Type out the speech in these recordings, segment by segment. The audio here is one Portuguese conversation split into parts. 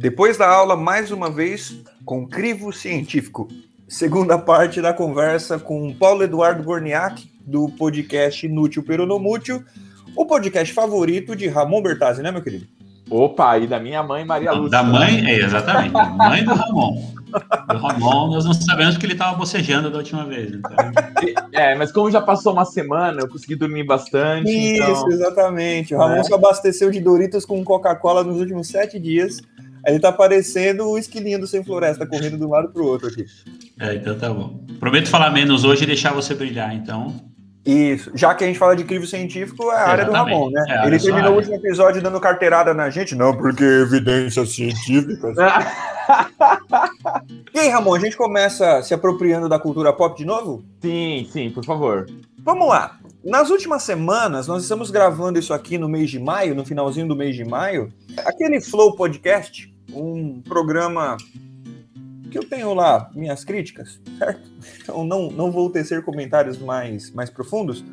Depois da aula, mais uma vez, com Crivo Científico. Segunda parte da conversa com Paulo Eduardo Gorniak, do podcast Inútil Peronomútil, o podcast favorito de Ramon Bertazzi, né, meu querido? Opa, e da minha mãe, Maria Lúcia. Da mãe, é, exatamente. Mãe do Ramon. Do Ramon, nós não sabemos que ele estava bocejando da última vez. Então... É, mas como já passou uma semana, eu consegui dormir bastante. Isso, então... exatamente. O Ramon é. se abasteceu de Doritos com Coca-Cola nos últimos sete dias. Ele tá parecendo o esquilinho do Sem Floresta, correndo de um lado pro outro aqui. É, então tá bom. Prometo falar menos hoje e deixar você brilhar, então. Isso. Já que a gente fala de crivo científico, é a área do Ramon, né? É, Ele terminou o último episódio dando carteirada na gente. Não, porque evidências científicas. e aí, Ramon, a gente começa se apropriando da cultura pop de novo? Sim, sim, por favor. Vamos lá. Nas últimas semanas, nós estamos gravando isso aqui no mês de maio, no finalzinho do mês de maio. Aquele Flow Podcast, um programa que eu tenho lá minhas críticas, certo? Então não, não vou tecer comentários mais, mais profundos,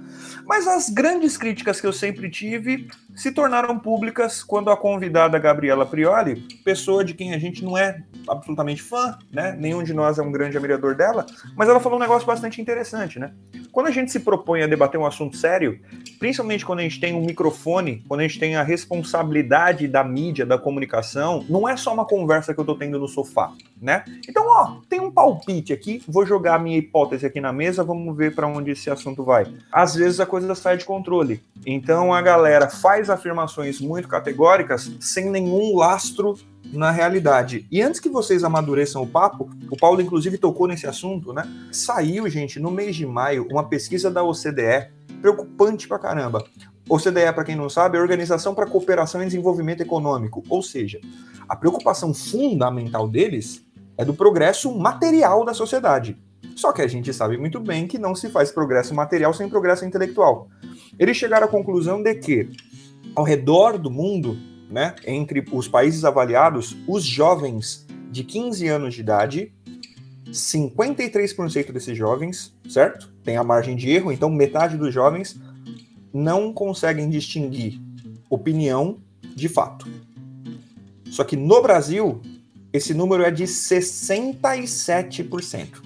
mas as grandes críticas que eu sempre tive se tornaram públicas quando a convidada Gabriela Prioli, pessoa de quem a gente não é absolutamente fã, né? Nenhum de nós é um grande admirador dela, mas ela falou um negócio bastante interessante, né? Quando a gente se propõe a debater um assunto sério, principalmente quando a gente tem um microfone, quando a gente tem a responsabilidade da mídia, da comunicação, não é só uma conversa que eu tô tendo no sofá, né? Então, ó, tem um palpite aqui, vou jogar a minha hipótese aqui na mesa, vamos ver para onde esse assunto vai. Às vezes a coisa sai de controle. Então a galera faz afirmações muito categóricas sem nenhum lastro na realidade. E antes que vocês amadureçam o papo, o Paulo inclusive tocou nesse assunto, né? Saiu, gente, no mês de maio, uma pesquisa da OCDE preocupante pra caramba. OCDE, para quem não sabe, é a Organização para Cooperação e Desenvolvimento Econômico, ou seja, a preocupação fundamental deles é do progresso material da sociedade. Só que a gente sabe muito bem que não se faz progresso material sem progresso intelectual. Eles chegaram à conclusão de que, ao redor do mundo, né, entre os países avaliados, os jovens de 15 anos de idade, 53% desses jovens, certo? Tem a margem de erro, então metade dos jovens não conseguem distinguir opinião de fato. Só que no Brasil, esse número é de 67%.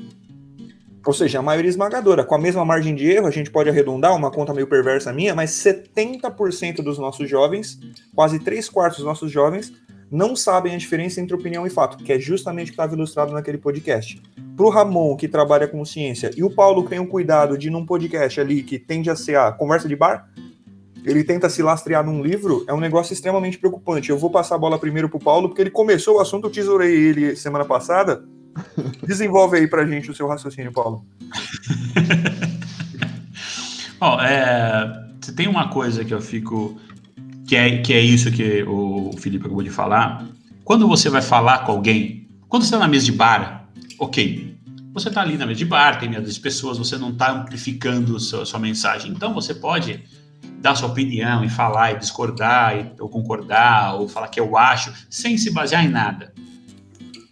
Ou seja, a maioria esmagadora. Com a mesma margem de erro, a gente pode arredondar, uma conta meio perversa minha, mas 70% dos nossos jovens, quase 3 quartos dos nossos jovens, não sabem a diferença entre opinião e fato, que é justamente o que estava ilustrado naquele podcast. Para o Ramon, que trabalha com ciência, e o Paulo, tem um cuidado de, num podcast ali, que tende a ser a conversa de bar, ele tenta se lastrear num livro, é um negócio extremamente preocupante. Eu vou passar a bola primeiro para o Paulo, porque ele começou o assunto, eu tesourei ele semana passada, Desenvolve aí pra gente o seu raciocínio, Paulo. Bom, é, tem uma coisa que eu fico. Que é, que é isso que o Felipe acabou de falar. Quando você vai falar com alguém, quando você está na mesa de bar, ok, você está ali na mesa de bar, tem meia de pessoas, você não está amplificando sua, sua mensagem. Então você pode dar sua opinião e falar e discordar e, ou concordar ou falar que eu acho, sem se basear em nada.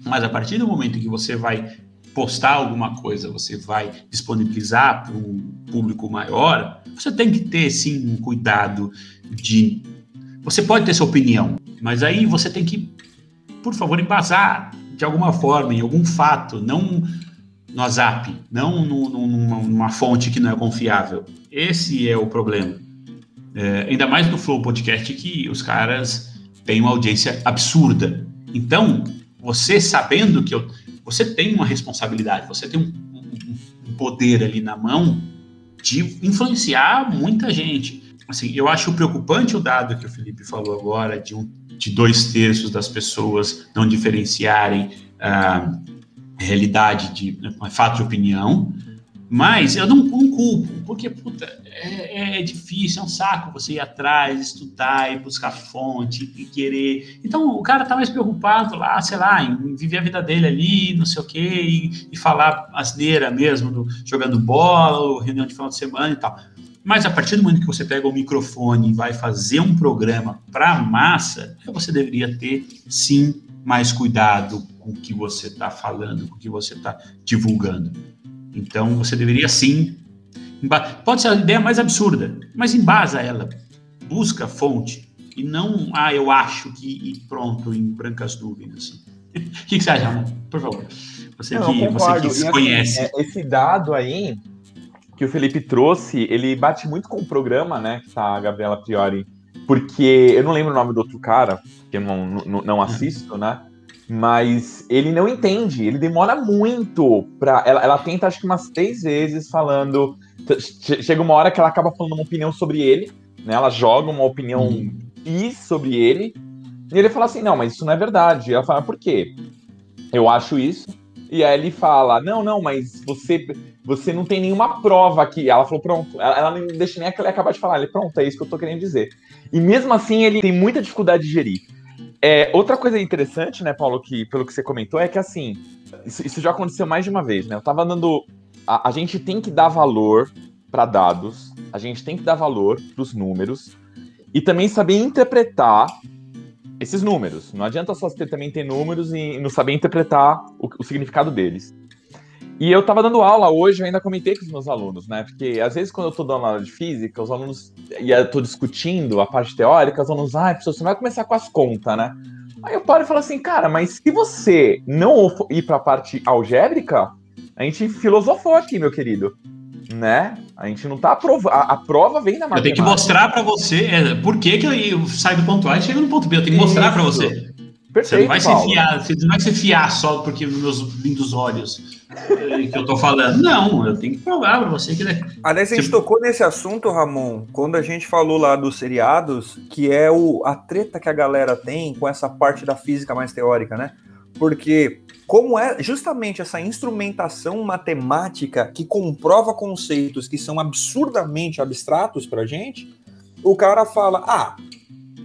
Mas a partir do momento que você vai postar alguma coisa, você vai disponibilizar para um público maior, você tem que ter sim um cuidado de. Você pode ter sua opinião, mas aí você tem que, por favor, embasar de alguma forma, em algum fato, não no WhatsApp, não no, numa, numa, fonte que não é confiável. Esse é o problema. É, ainda mais no Flow Podcast, que os caras têm uma audiência absurda. Então, você sabendo que eu, você tem uma responsabilidade, você tem um, um, poder ali na mão de influenciar muita gente. Assim, eu acho preocupante o dado que o Felipe falou agora de, um, de dois terços das pessoas não diferenciarem a ah, realidade de né, fato de opinião, mas eu não, não culpo, porque puta, é, é, difícil, é um saco você ir atrás, estudar e buscar fonte e querer. Então o cara tá mais preocupado lá, sei lá, em viver a vida dele ali, não sei o quê, e, e falar asneira mesmo, do, jogando bola, reunião de final de semana e tal. Mas a partir do momento que você pega o microfone e vai fazer um programa para massa, você deveria ter sim mais cuidado com o que você está falando, com o que você está divulgando. Então você deveria sim. Pode ser a ideia mais absurda, mas embasa ela. Busca fonte E não, ah, eu acho que e pronto, em brancas. Assim. o que, que você acha, amor? Por favor. Você Não, que, você que se assim, conhece. é, esse dado aí que o Felipe trouxe, ele bate muito com o programa, né? Que tá a Gabriela Priori. Porque eu não lembro o nome do outro cara, que eu não, não, não assisto, né? Mas ele não entende, ele demora muito pra. Ela, ela tenta, acho que umas três vezes falando. che- Chega uma hora que ela acaba falando uma opinião sobre ele, né? Ela joga uma opinião Uhum. X sobre ele. E ele fala assim: não, mas isso não é verdade. E ela fala, por quê? Eu acho isso. E aí ele fala: não, não, mas você, você não tem nenhuma prova aqui. Ela falou: pronto. Ela, ela não deixa nem ele acabar de falar. Ele, pronto, é isso que eu tô querendo dizer. E mesmo assim, ele tem muita dificuldade de gerir. É, outra coisa interessante, né, Paulo, que pelo que você comentou, é que assim, isso, isso já aconteceu mais de uma vez, né? Eu tava dando. A, a gente tem que dar valor para dados, a gente tem que dar valor para os números e também saber interpretar esses números. Não adianta só ter, também ter números e não saber interpretar o, o significado deles. E eu tava dando aula hoje, eu ainda comentei com os meus alunos, né? Porque às vezes quando eu tô dando aula de física, os alunos, e eu tô discutindo a parte teórica, os alunos, ai, professor, você vai começar com as contas, né? Aí eu paro e falo assim, cara, mas se você não ir pra parte algébrica, a gente filosofou aqui, meu querido. Né? A gente não tá aprovando. A, a prova vem na Eu matemática. tenho que mostrar para você é, por que, que eu saio do ponto A e chego no ponto B. Eu tenho que mostrar para você. Perfeito, Você não vai se fiar, você não vai se fiar só porque nos meus lindos olhos eh, que eu tô falando. Não, eu tenho que provar para você que ele é Aliás, a gente Tipo- tocou nesse assunto, Ramon, quando a gente falou lá dos seriados, que é o, a treta que a galera tem com essa parte da física mais teórica, né? Porque como é justamente essa instrumentação matemática que comprova conceitos que são absurdamente abstratos pra gente, o cara fala: "Ah,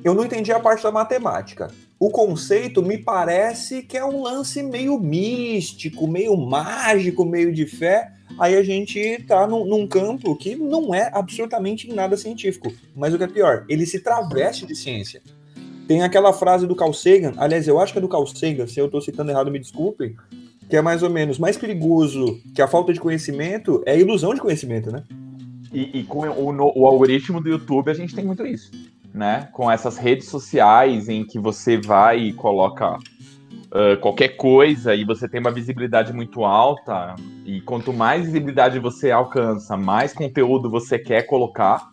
eu não entendi a parte da matemática. O conceito me parece que é um lance meio místico, meio mágico, meio de fé. Aí a gente tá num, num campo que não é absolutamente nada científico. Mas o que é pior, ele se traveste de ciência. Tem aquela frase do Carl Sagan, aliás, eu acho que é do Carl Sagan, se eu tô citando errado, me desculpem, que é mais ou menos mais perigoso que a falta de conhecimento é a ilusão de conhecimento, né? E, e com o, no- o algoritmo do YouTube, a gente tem muito isso, né? Com essas redes sociais em que você vai e coloca ah, qualquer coisa e você tem uma visibilidade muito alta, e quanto mais visibilidade você alcança, mais conteúdo você quer colocar,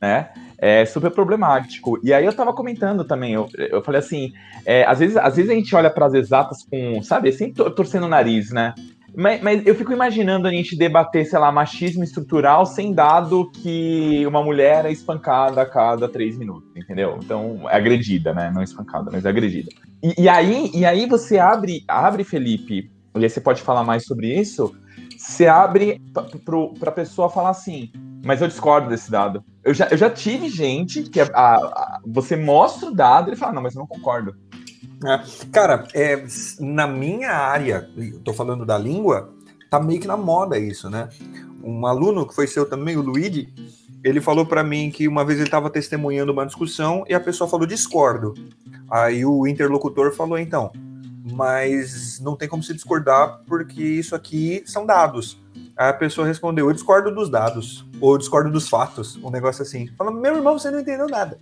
né? É super problemático. E aí eu tava comentando também, eu, eu falei assim, é, às, vezes, às vezes a gente olha para as exatas com, sabe, assim, tor- torcendo o nariz, né? Mas, mas eu fico imaginando a gente debater, sei lá, machismo estrutural sem dado que uma mulher é espancada a cada três minutos, entendeu? Então, é agredida, né? Não espancada, mas é agredida. E, e aí, e aí você abre, abre, Felipe, e aí você pode falar mais sobre isso, você abre para a pessoa falar assim, mas eu discordo desse dado. Eu já, eu já tive gente que a, a- você mostra o dado e ele fala, não, mas eu não concordo. Cara, é, na minha área, tô falando da língua, tá meio que na moda isso, né? Um aluno que foi seu também, o Luigi, ele falou para mim que uma vez ele estava testemunhando uma discussão e a pessoa falou discordo. Aí o interlocutor falou então, mas não tem como se discordar porque isso aqui são dados. Aí a pessoa respondeu, eu discordo dos dados, ou eu discordo dos fatos, um negócio assim. Fala, meu irmão, você não entendeu nada.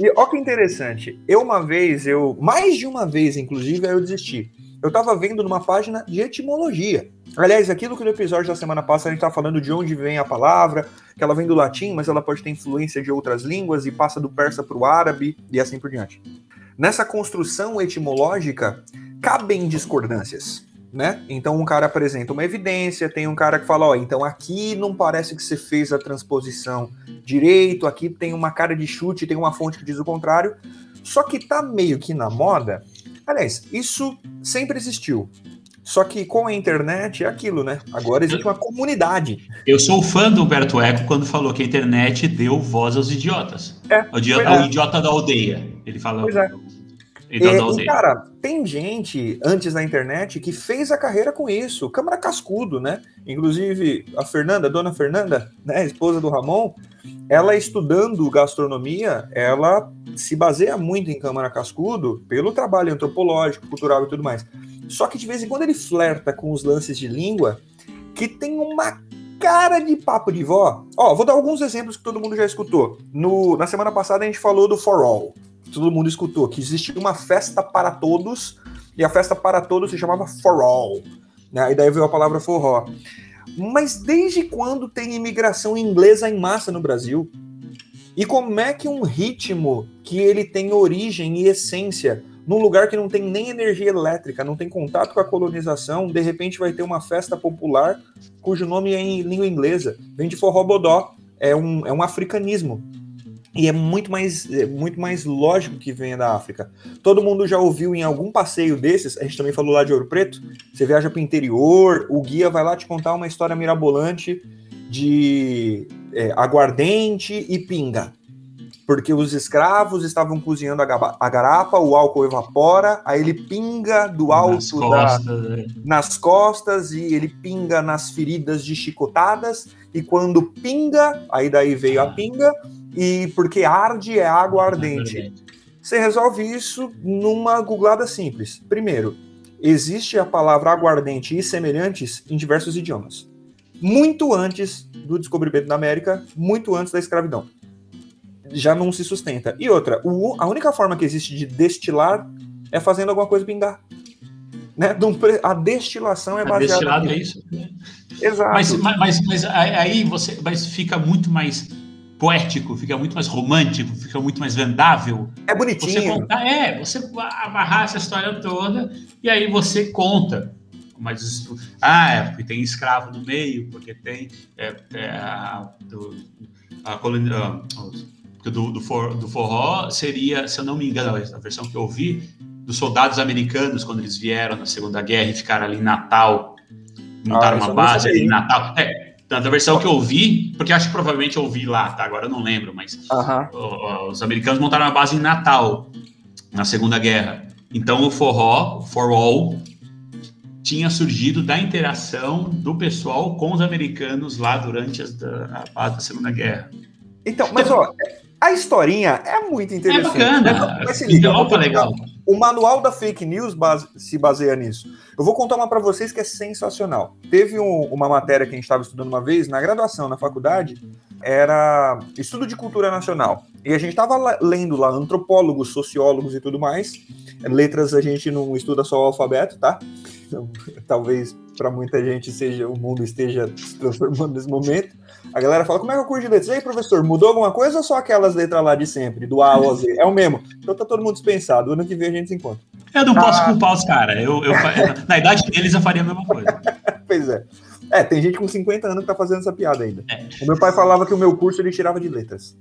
E ó que interessante, eu uma vez, eu mais de uma vez, inclusive, eu desisti. Eu tava vendo numa página de etimologia. Aliás, aquilo que no episódio da semana passada a gente tá falando de onde vem a palavra, que ela vem do latim, mas ela pode ter influência de outras línguas e passa do persa para o árabe e assim por diante. Nessa construção etimológica, cabem discordâncias, né? Então um cara apresenta uma evidência, tem um cara que fala, ó, então aqui não parece que você fez a transposição direito, aqui tem uma cara de chute, tem uma fonte que diz o contrário. Só que tá meio que na moda. Aliás, isso sempre existiu. Só que com a internet é aquilo, né? Agora existe uma comunidade. Eu sou fã do Humberto Eco quando falou que a internet deu voz aos idiotas. É, o, idiota, é. idiota da aldeia. Ele fala. Pois é. E, da e, cara, tem gente antes da internet que fez a carreira com isso. Câmara Cascudo, né? Inclusive, a Fernanda, a dona Fernanda, né, esposa do Ramon, ela estudando gastronomia, ela se baseia muito em Câmara Cascudo pelo trabalho antropológico, cultural e tudo mais. Só que de vez em quando ele flerta com os lances de língua que tem uma cara de papo de vó. Ó, vou dar alguns exemplos que todo mundo já escutou. No, na semana passada a gente falou do For All, todo mundo escutou, que existia uma festa para todos, e a festa para todos se chamava For All. Né? E daí veio a palavra forró. Mas desde quando tem imigração inglesa em massa no Brasil? E como é que um ritmo que ele tem origem e essência num lugar que não tem nem energia elétrica, não tem contato com a colonização, de repente vai ter uma festa popular cujo nome é em língua inglesa, vem de forró bodó, é um, é um africanismo. E é muito mais, é muito mais lógico que venha da África. Todo mundo já ouviu em algum passeio desses, a gente também falou lá de Ouro Preto, você viaja para o interior, o guia vai lá te contar uma história mirabolante de é, aguardente e pinga. Porque os escravos estavam cozinhando a garapa, o álcool evapora, aí ele pinga do alto nas costas, da, né? nas costas e ele pinga nas feridas de chicotadas, e quando pinga, aí daí veio a pinga, e porque arde é água ardente. Você resolve isso numa googlada simples. Primeiro, existe a palavra aguardente e semelhantes em diversos idiomas. Muito antes do descobrimento da América, muito antes da escravidão. Já não se sustenta. E outra, a única forma que existe de destilar é fazendo alguma coisa pingar. Né? A destilação é baseada. Destilado é isso. Exato. Mas, mas, mas, aí você mas fica muito mais poético, fica muito mais romântico, fica muito mais vendável. É bonitinho. Você contar, é, você amarrar essa história toda e aí você conta. Mas, ah, é porque tem escravo no meio, porque tem é, é, a, do, a colonia, do, do forró seria, se eu não me engano, a versão que eu ouvi, dos soldados americanos quando eles vieram na Segunda Guerra e ficaram ali em Natal, montaram ah, uma base ali em Natal. É, tanto a versão que eu vi, porque acho que provavelmente eu vi lá, tá? Agora eu não lembro, mas uh-huh. os americanos montaram uma base em Natal, na Segunda Guerra. Então o forró, for all, tinha surgido da interação do pessoal com os americanos lá durante as, a base da Segunda Guerra. Então, mas ó, a historinha é muito interessante. É bacana. Mas, se liga, então, legal. O manual da fake news base, se baseia nisso. Eu vou contar uma para vocês que é sensacional. Teve um, uma matéria que a gente estava estudando uma vez na graduação, na faculdade, era estudo de cultura nacional. E a gente estava lendo lá antropólogos, sociólogos e tudo mais. Letras a gente não estuda só o alfabeto, tá? Então, talvez para muita gente seja o mundo esteja se transformando nesse momento. A galera fala, como é que eu curso de letras? E aí, professor, mudou alguma coisa ou só aquelas letras lá de sempre, do A ao Z? É o mesmo. Então tá todo mundo dispensado. Ano que vem a gente se encontra. Eu não posso ah. culpar os caras. Eu, eu, na idade deles eu faria a mesma coisa. pois é. É, tem gente com 50 anos que tá fazendo essa piada ainda. É. O meu pai falava que o meu curso ele tirava de letras.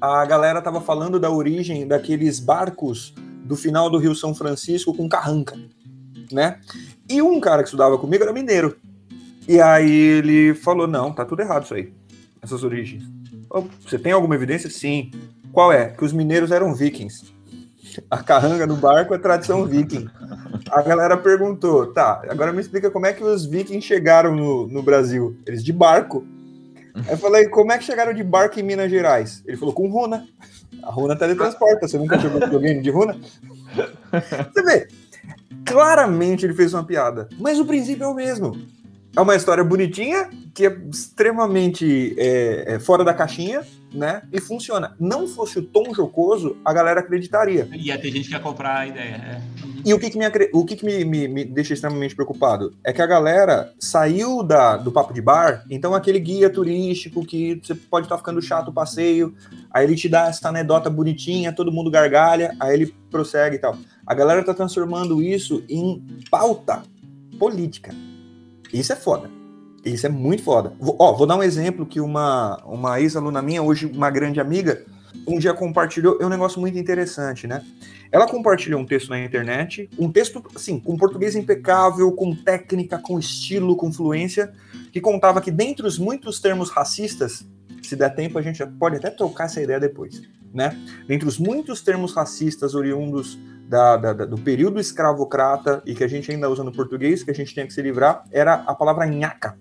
A galera tava falando da origem daqueles barcos do final do Rio São Francisco com carranca, né? E um cara que estudava comigo era mineiro. E aí ele falou: não, tá tudo errado isso aí essas origens. Você tem alguma evidência? Sim. Qual é? Que os mineiros eram vikings. A carranga no barco é tradição viking. A galera perguntou, tá, agora me explica como é que os vikings chegaram no, no Brasil. Eles de barco. Aí eu falei, como é que chegaram de barco em Minas Gerais? Ele falou, com runa. A runa teletransporta. Você nunca jogou videogame de runa? Você vê, claramente ele fez uma piada. Mas o princípio é o mesmo. É uma história bonitinha, que é extremamente é, é, fora da caixinha, né? E funciona. Não fosse o tom jocoso, a galera acreditaria. Ia ter gente que ia comprar a ideia. É. E o que, que, me, o que, que me, me, me, deixa extremamente preocupado é que a galera saiu da, do papo de bar, então aquele guia turístico que você pode estar tá ficando chato o passeio, aí ele te dá essa anedota bonitinha, todo mundo gargalha, aí ele prossegue e tal. A galera tá transformando isso em pauta política. Isso é foda. Isso é muito foda. Vou, ó, vou dar um exemplo que uma, uma ex-aluna minha, hoje uma grande amiga, um dia compartilhou, é um negócio muito interessante, né? Ela compartilhou um texto na internet, um texto, assim, com português impecável, com técnica, com estilo, com fluência, que contava que dentre os muitos termos racistas, se der tempo a gente pode até trocar essa ideia depois, né? Dentre os muitos termos racistas oriundos da, da, do período escravocrata e que a gente ainda usa no português, que a gente tinha que se livrar, era a palavra nhaca.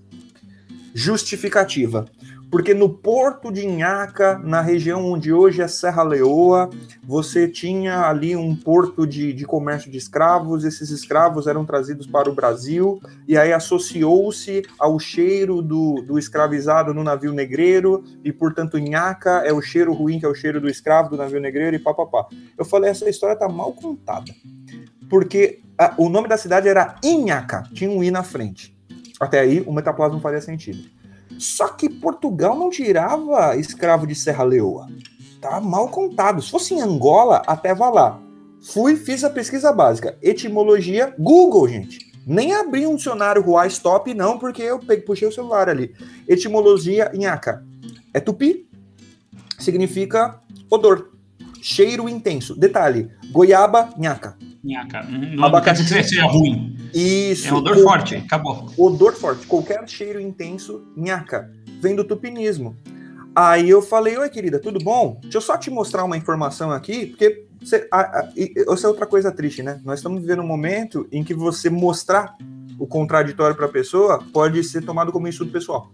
Justificativa. Porque no porto de Inhaca, na região onde hoje é Serra Leoa, você tinha ali um porto de, de comércio de escravos, esses escravos eram trazidos para o Brasil, e aí associou-se ao cheiro do, do escravizado no navio negreiro, e portanto Inhaca é o cheiro ruim, que é o cheiro do escravo do navio negreiro, e papapá. Eu falei, essa história tá mal contada. Porque a, o nome da cidade era Inhaca, tinha um I na frente. Até aí o metaplasma faria sentido. Só que Portugal não tirava escravo de Serra Leoa. Tá mal contado. Se fosse em Angola, até vá lá. Fui, fiz a pesquisa básica. Etimologia, Google, gente. Nem abri um dicionário Ruai Stop, não, porque eu peguei, puxei o celular ali. Etimologia, nhaca. É tupi, significa odor, cheiro intenso. Detalhe, goiaba, nhaca. Nhaca. Uhum. Não, Abacaxi. não quer dizer que seja ruim. Isso. É odor forte, acabou. Odor forte, qualquer cheiro intenso, nhaca, vem do tupinismo. Aí eu falei, oi querida, tudo bom? Deixa eu só te mostrar uma informação aqui, porque você, a, a, essa é outra coisa triste, né? Nós estamos vivendo um momento em que você mostrar o contraditório para a pessoa pode ser tomado como insulto pessoal.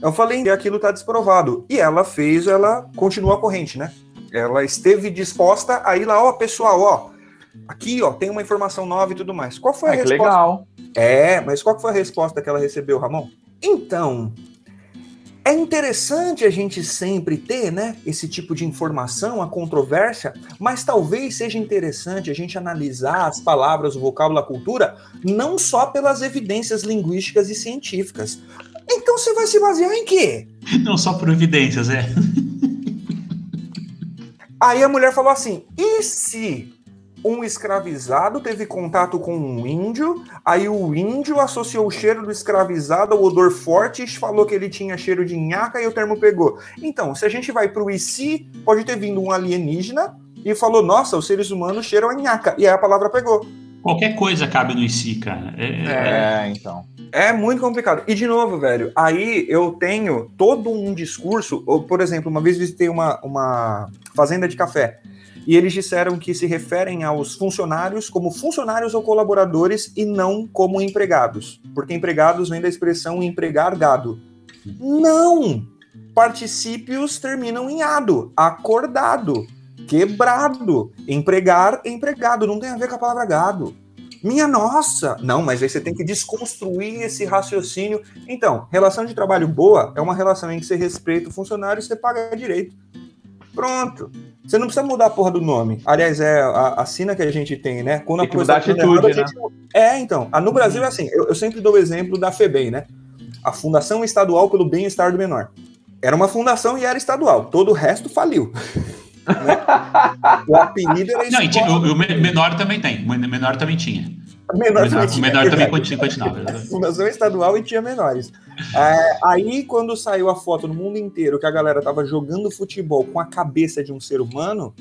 Eu falei que aquilo está desprovado. E ela fez, ela continua a corrente, né? Ela esteve disposta a ir lá, ó, pessoal, ó, Aqui, ó, tem uma informação nova e tudo mais. Qual foi a é, resposta? legal. É, mas qual foi a resposta que ela recebeu, Ramon? Então, é interessante a gente sempre ter, né, esse tipo de informação, a controvérsia, mas talvez seja interessante a gente analisar as palavras, o vocábulo, a cultura, não só pelas evidências linguísticas e científicas. Então você vai se basear em quê? Não só por evidências, é. Aí a mulher falou assim: e se um escravizado teve contato com um índio, aí o índio associou o cheiro do escravizado ao odor forte e falou que ele tinha cheiro de nhaca e o termo pegou. Então, se a gente vai para o IC, pode ter vindo um alienígena e falou, nossa, os seres humanos cheiram a nhaca, e aí a palavra pegou. Qualquer coisa cabe no IC, cara. É, é, é, então. É muito complicado. E de novo, velho, aí eu tenho todo um discurso, ou, por exemplo, uma vez visitei uma, uma fazenda de café e eles disseram que se referem aos funcionários como funcionários ou colaboradores e não como empregados, porque empregados vem da expressão empregar gado. Não! Particípios terminam em ado, acordado, quebrado, empregar, empregado, não tem a ver com a palavra gado. Minha nossa! Não, mas aí você tem que desconstruir esse raciocínio. Então, relação de trabalho boa é uma relação em que você respeita o funcionário e você paga direito. Pronto. Você não precisa mudar a porra do nome. Aliás, é a, a sina que a gente tem, né? Quando tem que mudar a atitude, errado, né? Gente... É, então. No Brasil é assim. Eu, eu, sempre dou o exemplo da FEBEM, né? A Fundação Estadual pelo Bem-Estar do Menor. Era uma fundação e era estadual. Todo o resto faliu. né? O apelido era Não, o, o menor também tem. O menor também tinha. Menor, menor, também, menor também continuava. Né? Fundação estadual e tinha menores. É, aí, quando saiu a foto no mundo inteiro que a galera tava jogando futebol com a cabeça de um ser humano,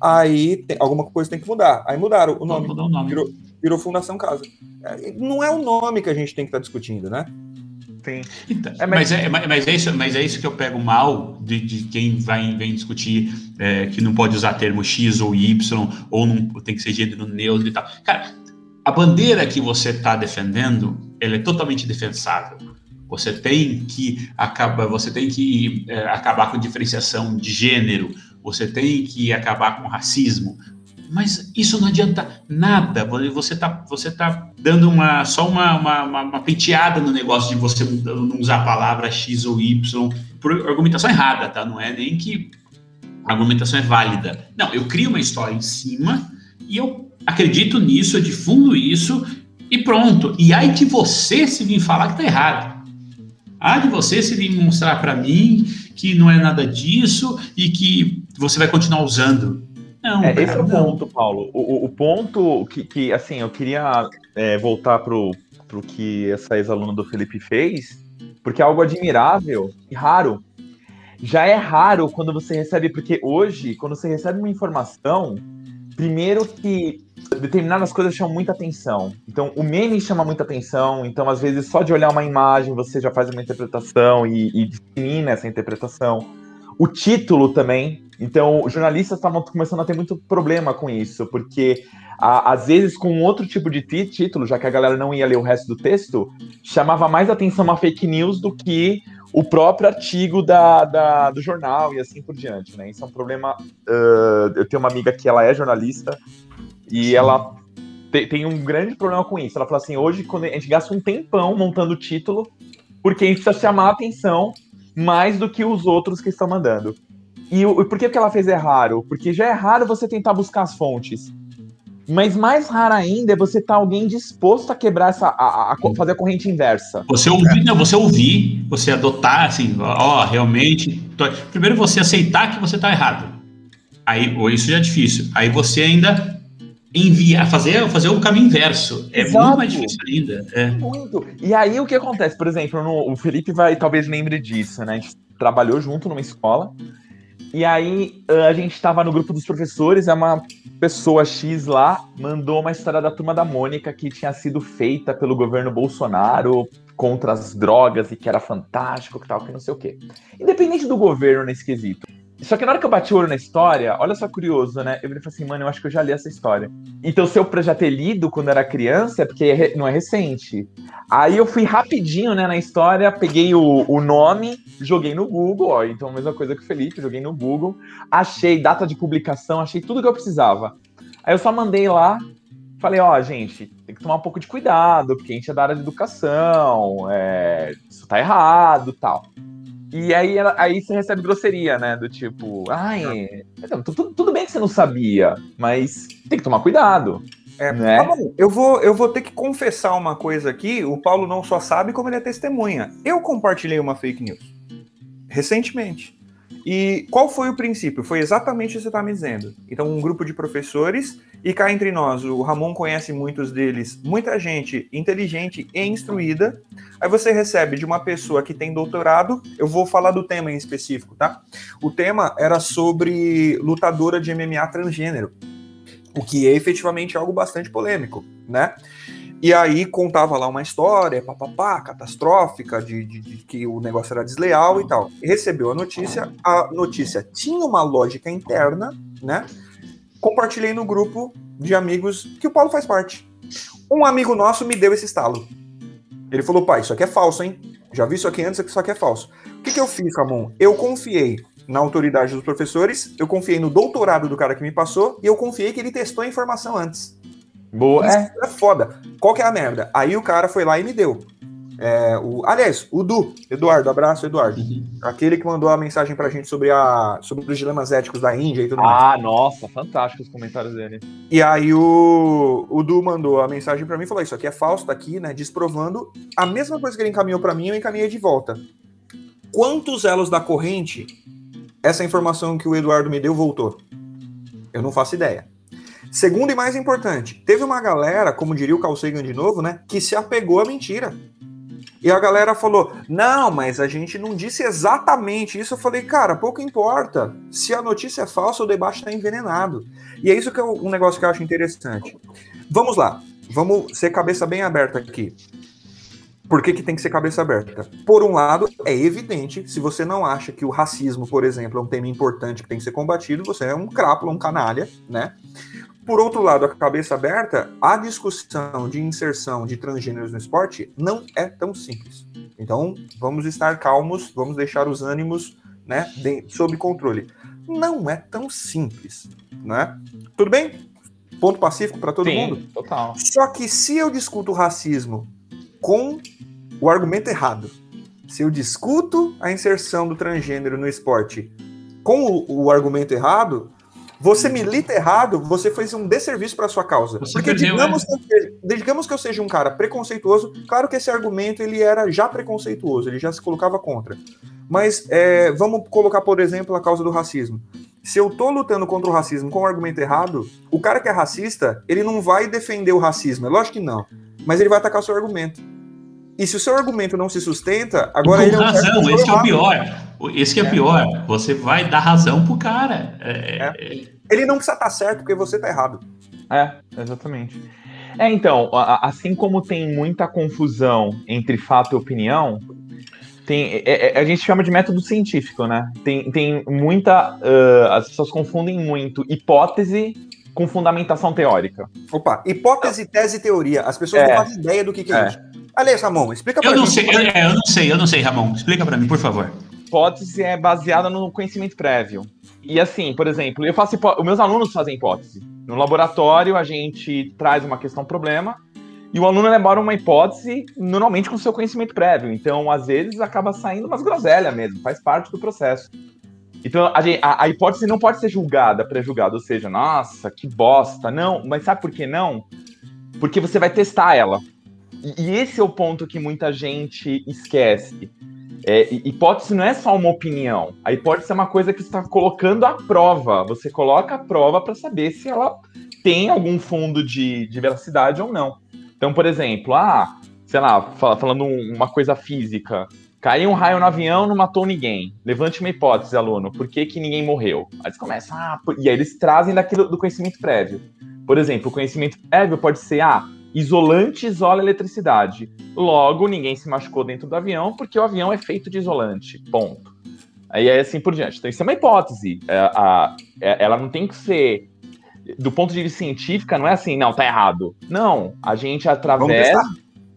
aí tem, alguma coisa tem que mudar. Aí mudaram o nome. Mudou o nome. Virou, virou Fundação Casa. É, não é o nome que a gente tem que estar tá discutindo, né? Sim. Então, é, mas, é, mas, é isso, mas é isso que eu pego mal de, de quem vai, vem discutir é, que não pode usar termo X ou Y, ou não tem que ser gênero neutro e tal. Cara, a bandeira que você está defendendo, ela é totalmente defensável. Você tem que acabar, você tem que é, acabar com diferenciação de gênero, você tem que acabar com racismo, mas isso não adianta nada. Você está você tá dando uma, só uma, uma, uma, penteada no negócio de você não usar a palavra X ou Y por argumentação errada, tá? Não é nem que a argumentação é válida. Não, eu crio uma história em cima e eu acredito nisso, eu difundo isso e pronto. E aí de você se vir falar que tá errado. Há de você se vir mostrar para mim que não é nada disso e que você vai continuar usando. Não, é, cara, esse é o não. ponto, Paulo. O, o, ponto que, que, assim, eu queria é, voltar pro, pro que essa ex-aluna do Felipe fez, porque é algo admirável e raro. Já é raro quando você recebe, porque hoje, quando você recebe uma informação, primeiro que determinadas coisas chamam muita atenção. Então, o meme chama muita atenção. Então, às vezes, só de olhar uma imagem, você já faz uma interpretação e, e dissemina essa interpretação. O título também. Então, jornalistas estavam começando a ter muito problema com isso, porque a, às vezes, com outro tipo de título, já que a galera não ia ler o resto do texto, chamava mais atenção uma fake news do que o próprio artigo da, da, do jornal e assim por diante, né? Isso é um problema. Uh, eu tenho uma amiga que ela é jornalista e Sim. ela te, tem um grande problema com isso. Ela fala assim: hoje, quando a gente gasta um tempão montando o título, porque a gente precisa chamar a atenção mais do que os outros que estão mandando. E, o, por que, que ela fez é raro? Porque já é raro você tentar buscar as fontes. Mas mais raro ainda é você estar tá alguém disposto a quebrar essa. A, a, fazer a corrente inversa. Você ouvir, não, você ouvir, você adotar, assim, ó, realmente. Tô... Primeiro você aceitar que você está errado. Aí, isso já é difícil. Aí você ainda enviar, fazer, fazer o caminho inverso. É Exato. muito mais difícil ainda. É. Muito. E aí o que acontece? Por exemplo, no, o Felipe vai talvez lembre disso, né? A gente trabalhou junto numa escola. E aí a gente estava no grupo dos professores, é uma pessoa X lá mandou uma história da turma da Mônica que tinha sido feita pelo governo Bolsonaro contra as drogas e que era fantástico, que tal, que não sei o quê. Independente do governo nesse quesito. Só que na hora que eu bati o olho na história, olha só curioso, né? Eu falei assim, mano, eu acho que eu já li essa história. Então, se eu já ter lido quando era criança, é porque é não é recente. Aí eu fui rapidinho, né, na história, peguei o, o nome, joguei no Google, ó, então mesma coisa que o Felipe, joguei no Google, achei data de publicação, achei tudo que eu precisava. Aí eu só mandei lá, falei, ó, gente, tem que tomar um pouco de cuidado, porque a gente é da área de educação, é, isso tá errado tal. E aí, aí você recebe grosseria, né? Do tipo, ai, então, tudo, tudo bem que você não sabia, mas tem que tomar cuidado. É, né? tá bom, eu vou, eu vou ter que confessar uma coisa aqui. O Paulo não só sabe, como ele é testemunha. Eu compartilhei uma fake news recentemente. E qual foi o princípio? Foi exatamente o que você está me dizendo. Então, um grupo de professores, e cá entre nós, o Ramon conhece muitos deles, muita gente inteligente e instruída. Aí você recebe de uma pessoa que tem doutorado, eu vou falar do tema em específico, tá? O tema era sobre lutadora de MMA transgênero, o que é efetivamente algo bastante polêmico, né? E aí contava lá uma história, papapá, catastrófica, de, de, de, que o negócio era desleal e tal. Recebeu a notícia, a notícia tinha uma lógica interna, né? Compartilhei no grupo de amigos que o Paulo faz parte. Um amigo nosso me deu esse estalo. Ele falou, pai, isso aqui é falso, hein? Já vi isso aqui antes, isso aqui é falso. O que, que eu fiz, Ramon? Eu confiei na autoridade dos professores, eu confiei no doutorado do cara que me passou e eu confiei que ele testou a informação antes. Boa. Isso é. é foda. Qual que é a merda? Aí o cara foi lá e me deu. É, o, aliás, o Du, Eduardo, abraço, Eduardo. Uhum. Aquele que mandou a mensagem pra gente sobre, a, sobre os dilemas éticos da Índia e tudo ah, mais. Ah, nossa, fantástico os comentários dele. E aí o, o Du mandou a mensagem para mim e falou: Isso aqui é falso, tá aqui, né? Desprovando. A mesma coisa que ele encaminhou para mim, eu encaminhei de volta. Quantos elos da corrente essa informação que o Eduardo me deu voltou? Eu não faço ideia. Segundo e mais importante, teve uma galera, como diria o Carl Sagan de novo, né, que se apegou à mentira. E a galera falou: não, mas a gente não disse exatamente isso. Eu falei, cara, pouco importa. Se a notícia é falsa, o debate está envenenado. E é isso que é um negócio que eu acho interessante. Vamos lá, vamos ser cabeça bem aberta aqui. Por que, que tem que ser cabeça aberta? Por um lado, é evidente, se você não acha que o racismo, por exemplo, é um tema importante que tem que ser combatido, você é um crápula, um canalha, né? Por outro lado, a cabeça aberta, a discussão de inserção de transgêneros no esporte não é tão simples. Então, vamos estar calmos, vamos deixar os ânimos né, sob controle. Não é tão simples, né? Tudo bem? Ponto pacífico para todo Sim, mundo? Total. Só que se eu discuto o racismo com o argumento errado, se eu discuto a inserção do transgênero no esporte com o, o argumento errado, você milita errado, você fez um desserviço para sua causa. Você Porque perdeu, digamos, né? que, digamos que eu seja um cara preconceituoso, claro que esse argumento ele era já preconceituoso, ele já se colocava contra. Mas é, vamos colocar, por exemplo, a causa do racismo. Se eu tô lutando contra o racismo com o argumento errado, o cara que é racista, ele não vai defender o racismo, é lógico que não. Mas ele vai atacar o seu argumento. E se o seu argumento não se sustenta, agora com ele razão, é um esse é o pior. Esse que é, é pior. Você vai dar razão pro cara. É, é. é. Ele não precisa estar certo porque você tá errado. É, exatamente. É, então, assim como tem muita confusão entre fato e opinião, tem, é, é, a gente chama de método científico, né? Tem, tem muita. Uh, as pessoas confundem muito hipótese com fundamentação teórica. Opa, hipótese, tese e teoria. As pessoas é, não fazem ideia do que, que é, é, isso. Aliás, Ramon, explica pra Eu não gente. sei, eu, é, eu não sei, eu não sei, Ramon. Explica pra mim, por favor. Hipótese é baseada no conhecimento prévio. E assim, por exemplo, eu faço os meus alunos fazem hipótese. No laboratório, a gente traz uma questão problema e o aluno elabora uma hipótese normalmente com seu conhecimento prévio. Então, às vezes, acaba saindo umas groselhas mesmo, faz parte do processo. Então, a, a- a hipótese não pode ser julgada, pré-julgada, ou seja, nossa, que bosta. Não, mas sabe por que não? Porque você vai testar ela. E, e esse é o ponto que muita gente esquece. É, hi- hipótese não é só uma opinião. A hipótese é uma coisa que está colocando à prova. Você coloca a prova para saber se ela tem algum fundo de, de veracidade ou não. Então, por exemplo, ah, sei lá, fa- falando um- uma coisa física. Caiu um raio no avião, não matou ninguém. Levante uma hipótese, aluno. Por que, que ninguém morreu? Aí eles começam, ah, e aí eles trazem daquilo do conhecimento prévio. Por exemplo, o conhecimento prévio pode ser, ah, isolante isola eletricidade. Logo, ninguém se machucou dentro do avião porque o avião é feito de isolante. Ponto. Aí é assim por diante. Então, isso é uma hipótese. É, a- é- ela não tem que ser. Do ponto de vista científico, não é assim, não, tá errado. Não. A gente através.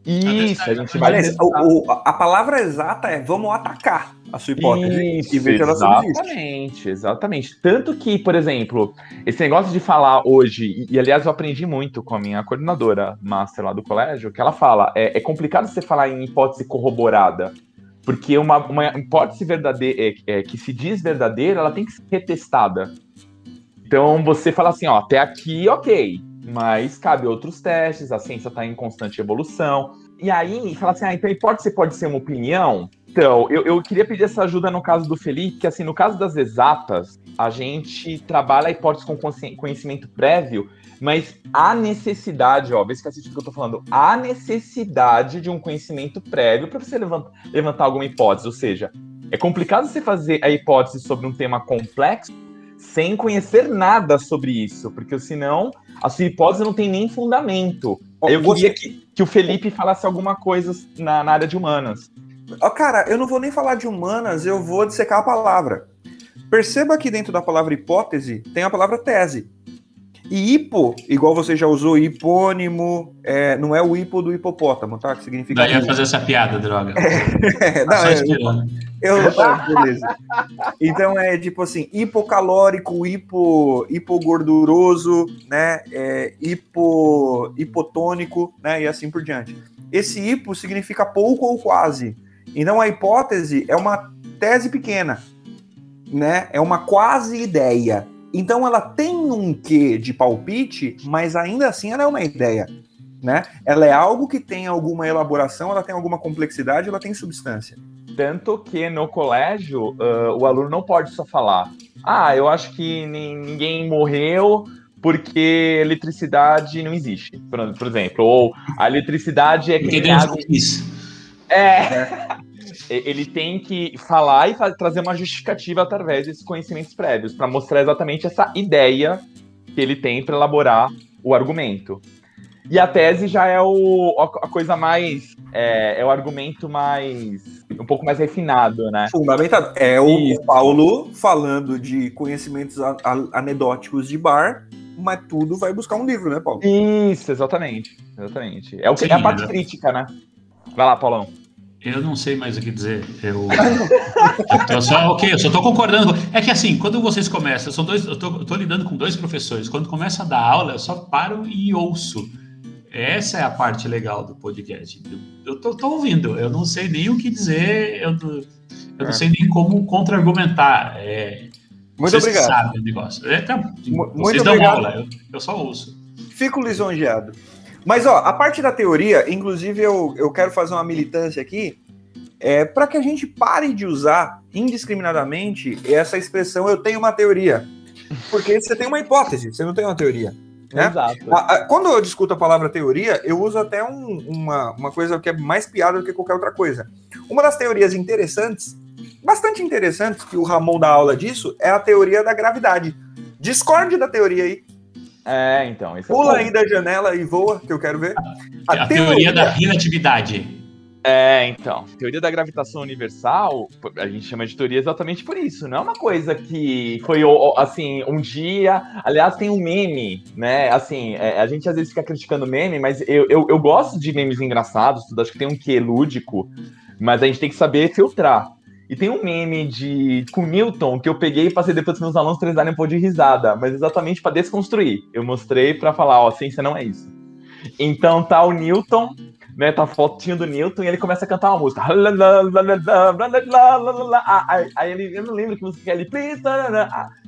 Isso, a gente vai. Aliás, testar. o- o- a palavra exata é vamos atacar a sua hipótese Isso, e ver se ela subsiste. exatamente, exatamente. Tanto que, por exemplo, esse negócio de falar hoje, e, e, aliás eu aprendi muito com a minha coordenadora master lá do colégio, que ela fala, é, é complicado você falar em hipótese corroborada, porque uma, uma hipótese verdadeira, é, é, que se diz verdadeira, ela tem que ser retestada. Então você fala assim, ó, até aqui, ok, mas cabe outros testes, a ciência está em constante evolução. E aí, fala assim, ah, então a hipótese pode ser uma opinião? Então, eu, eu queria pedir essa ajuda no caso do Felipe, que assim, no caso das exatas, a gente trabalha a hipótese com conhecimento prévio, mas há necessidade, ó, vê se que eu tô falando, há necessidade de um conhecimento prévio para você levanta- levantar alguma hipótese, ou seja, é complicado você fazer a hipótese sobre um tema complexo sem conhecer nada sobre isso, porque senão a sua hipótese não tem nem fundamento. Eu queria que, que o Felipe falasse alguma coisa na, na área de humanas. Ó, cara, eu não vou nem falar de humanas, eu vou dissecar a palavra. Perceba que dentro da palavra hipótese tem a palavra tese. E hipo, igual você já usou, hipônimo, é, não é o hipo do hipopótamo, tá? Que significa. Daí ia fazer essa piada, droga. É, não, é, esperando. eu, tá, beleza. Então é tipo assim, hipocalórico, hipo, hipogorduroso, né? É, hipo, hipotônico, né? E assim por diante. Esse hipo significa pouco ou quase. Então a hipótese é uma tese pequena, né? É uma quase ideia. Então ela tem um quê de palpite, mas ainda assim ela é uma ideia, né? Ela é algo que tem alguma elaboração, ela tem alguma complexidade, ela tem substância. Tanto que no colégio, ah, o aluno não pode só falar: ah, eu acho que ni- ninguém morreu porque eletricidade não existe, por, por exemplo. Ou a eletricidade é água. quis. É. Ele tem que falar e fa- trazer uma justificativa através desses conhecimentos prévios, para mostrar exatamente essa ideia que ele tem para elaborar o argumento. E a tese já é o, a coisa mais. É, é o argumento mais. um pouco mais refinado, né? Fundamentado. É o Isso. Paulo falando de conhecimentos a- a- anedóticos de bar, mas tudo vai buscar um livro, né, Paulo? Isso, exatamente. Exatamente. É, o que, é a parte né? crítica, né? Vai lá, Paulão. Eu não sei mais o que dizer. Eu, eu tô só, ok, eu só tô concordando. É que assim, quando vocês começam, são dois, eu eu tô lidando com dois professores. Quando começa a dar aula, eu só paro e ouço. Essa é a parte legal do podcast. Eu, eu tô ouvindo, eu não sei nem o que dizer, eu, não- eu não É. sei nem como contra-argumentar. É, Muito obrigado. sabem o negócio. É, tá, Mu- vocês muito dão obrigado. aula, eu, eu só ouço. Fico lisonjeado. Mas, ó, a parte da teoria, inclusive eu, eu quero fazer uma militância aqui, é para que a gente pare de usar indiscriminadamente essa expressão eu tenho uma teoria. Porque você tem uma hipótese, você não tem uma teoria. né? Exato. A- a- Quando eu discuto a palavra teoria, eu uso até um- uma, uma coisa que é mais piada do que qualquer outra coisa. Uma das teorias interessantes, bastante interessantes, que o Ramon dá aula disso, é a teoria da gravidade. Discorde da teoria aí. É, então. Esse é Pula ponto. aí da janela e voa, que eu quero ver. A, teoria da relatividade. É, então. Teoria da gravitação universal, a gente chama de teoria exatamente por isso. Não é uma coisa que foi, assim, um dia. Aliás, tem um meme, né? Assim, é, a gente às vezes fica criticando meme, mas eu, eu, eu gosto de memes engraçados, tudo. Acho que tem um quê lúdico, mas a gente tem que saber filtrar. E tem um meme de com Newton que eu peguei e passei depois para meus alunos três darem um pouco de risada, mas exatamente para desconstruir. Eu mostrei para falar, ó, ciência não é isso. Então tá o Newton, né, tá a fotinho do Newton e ele começa a cantar uma música. Aí ele, eu não lembro que música é ele, please,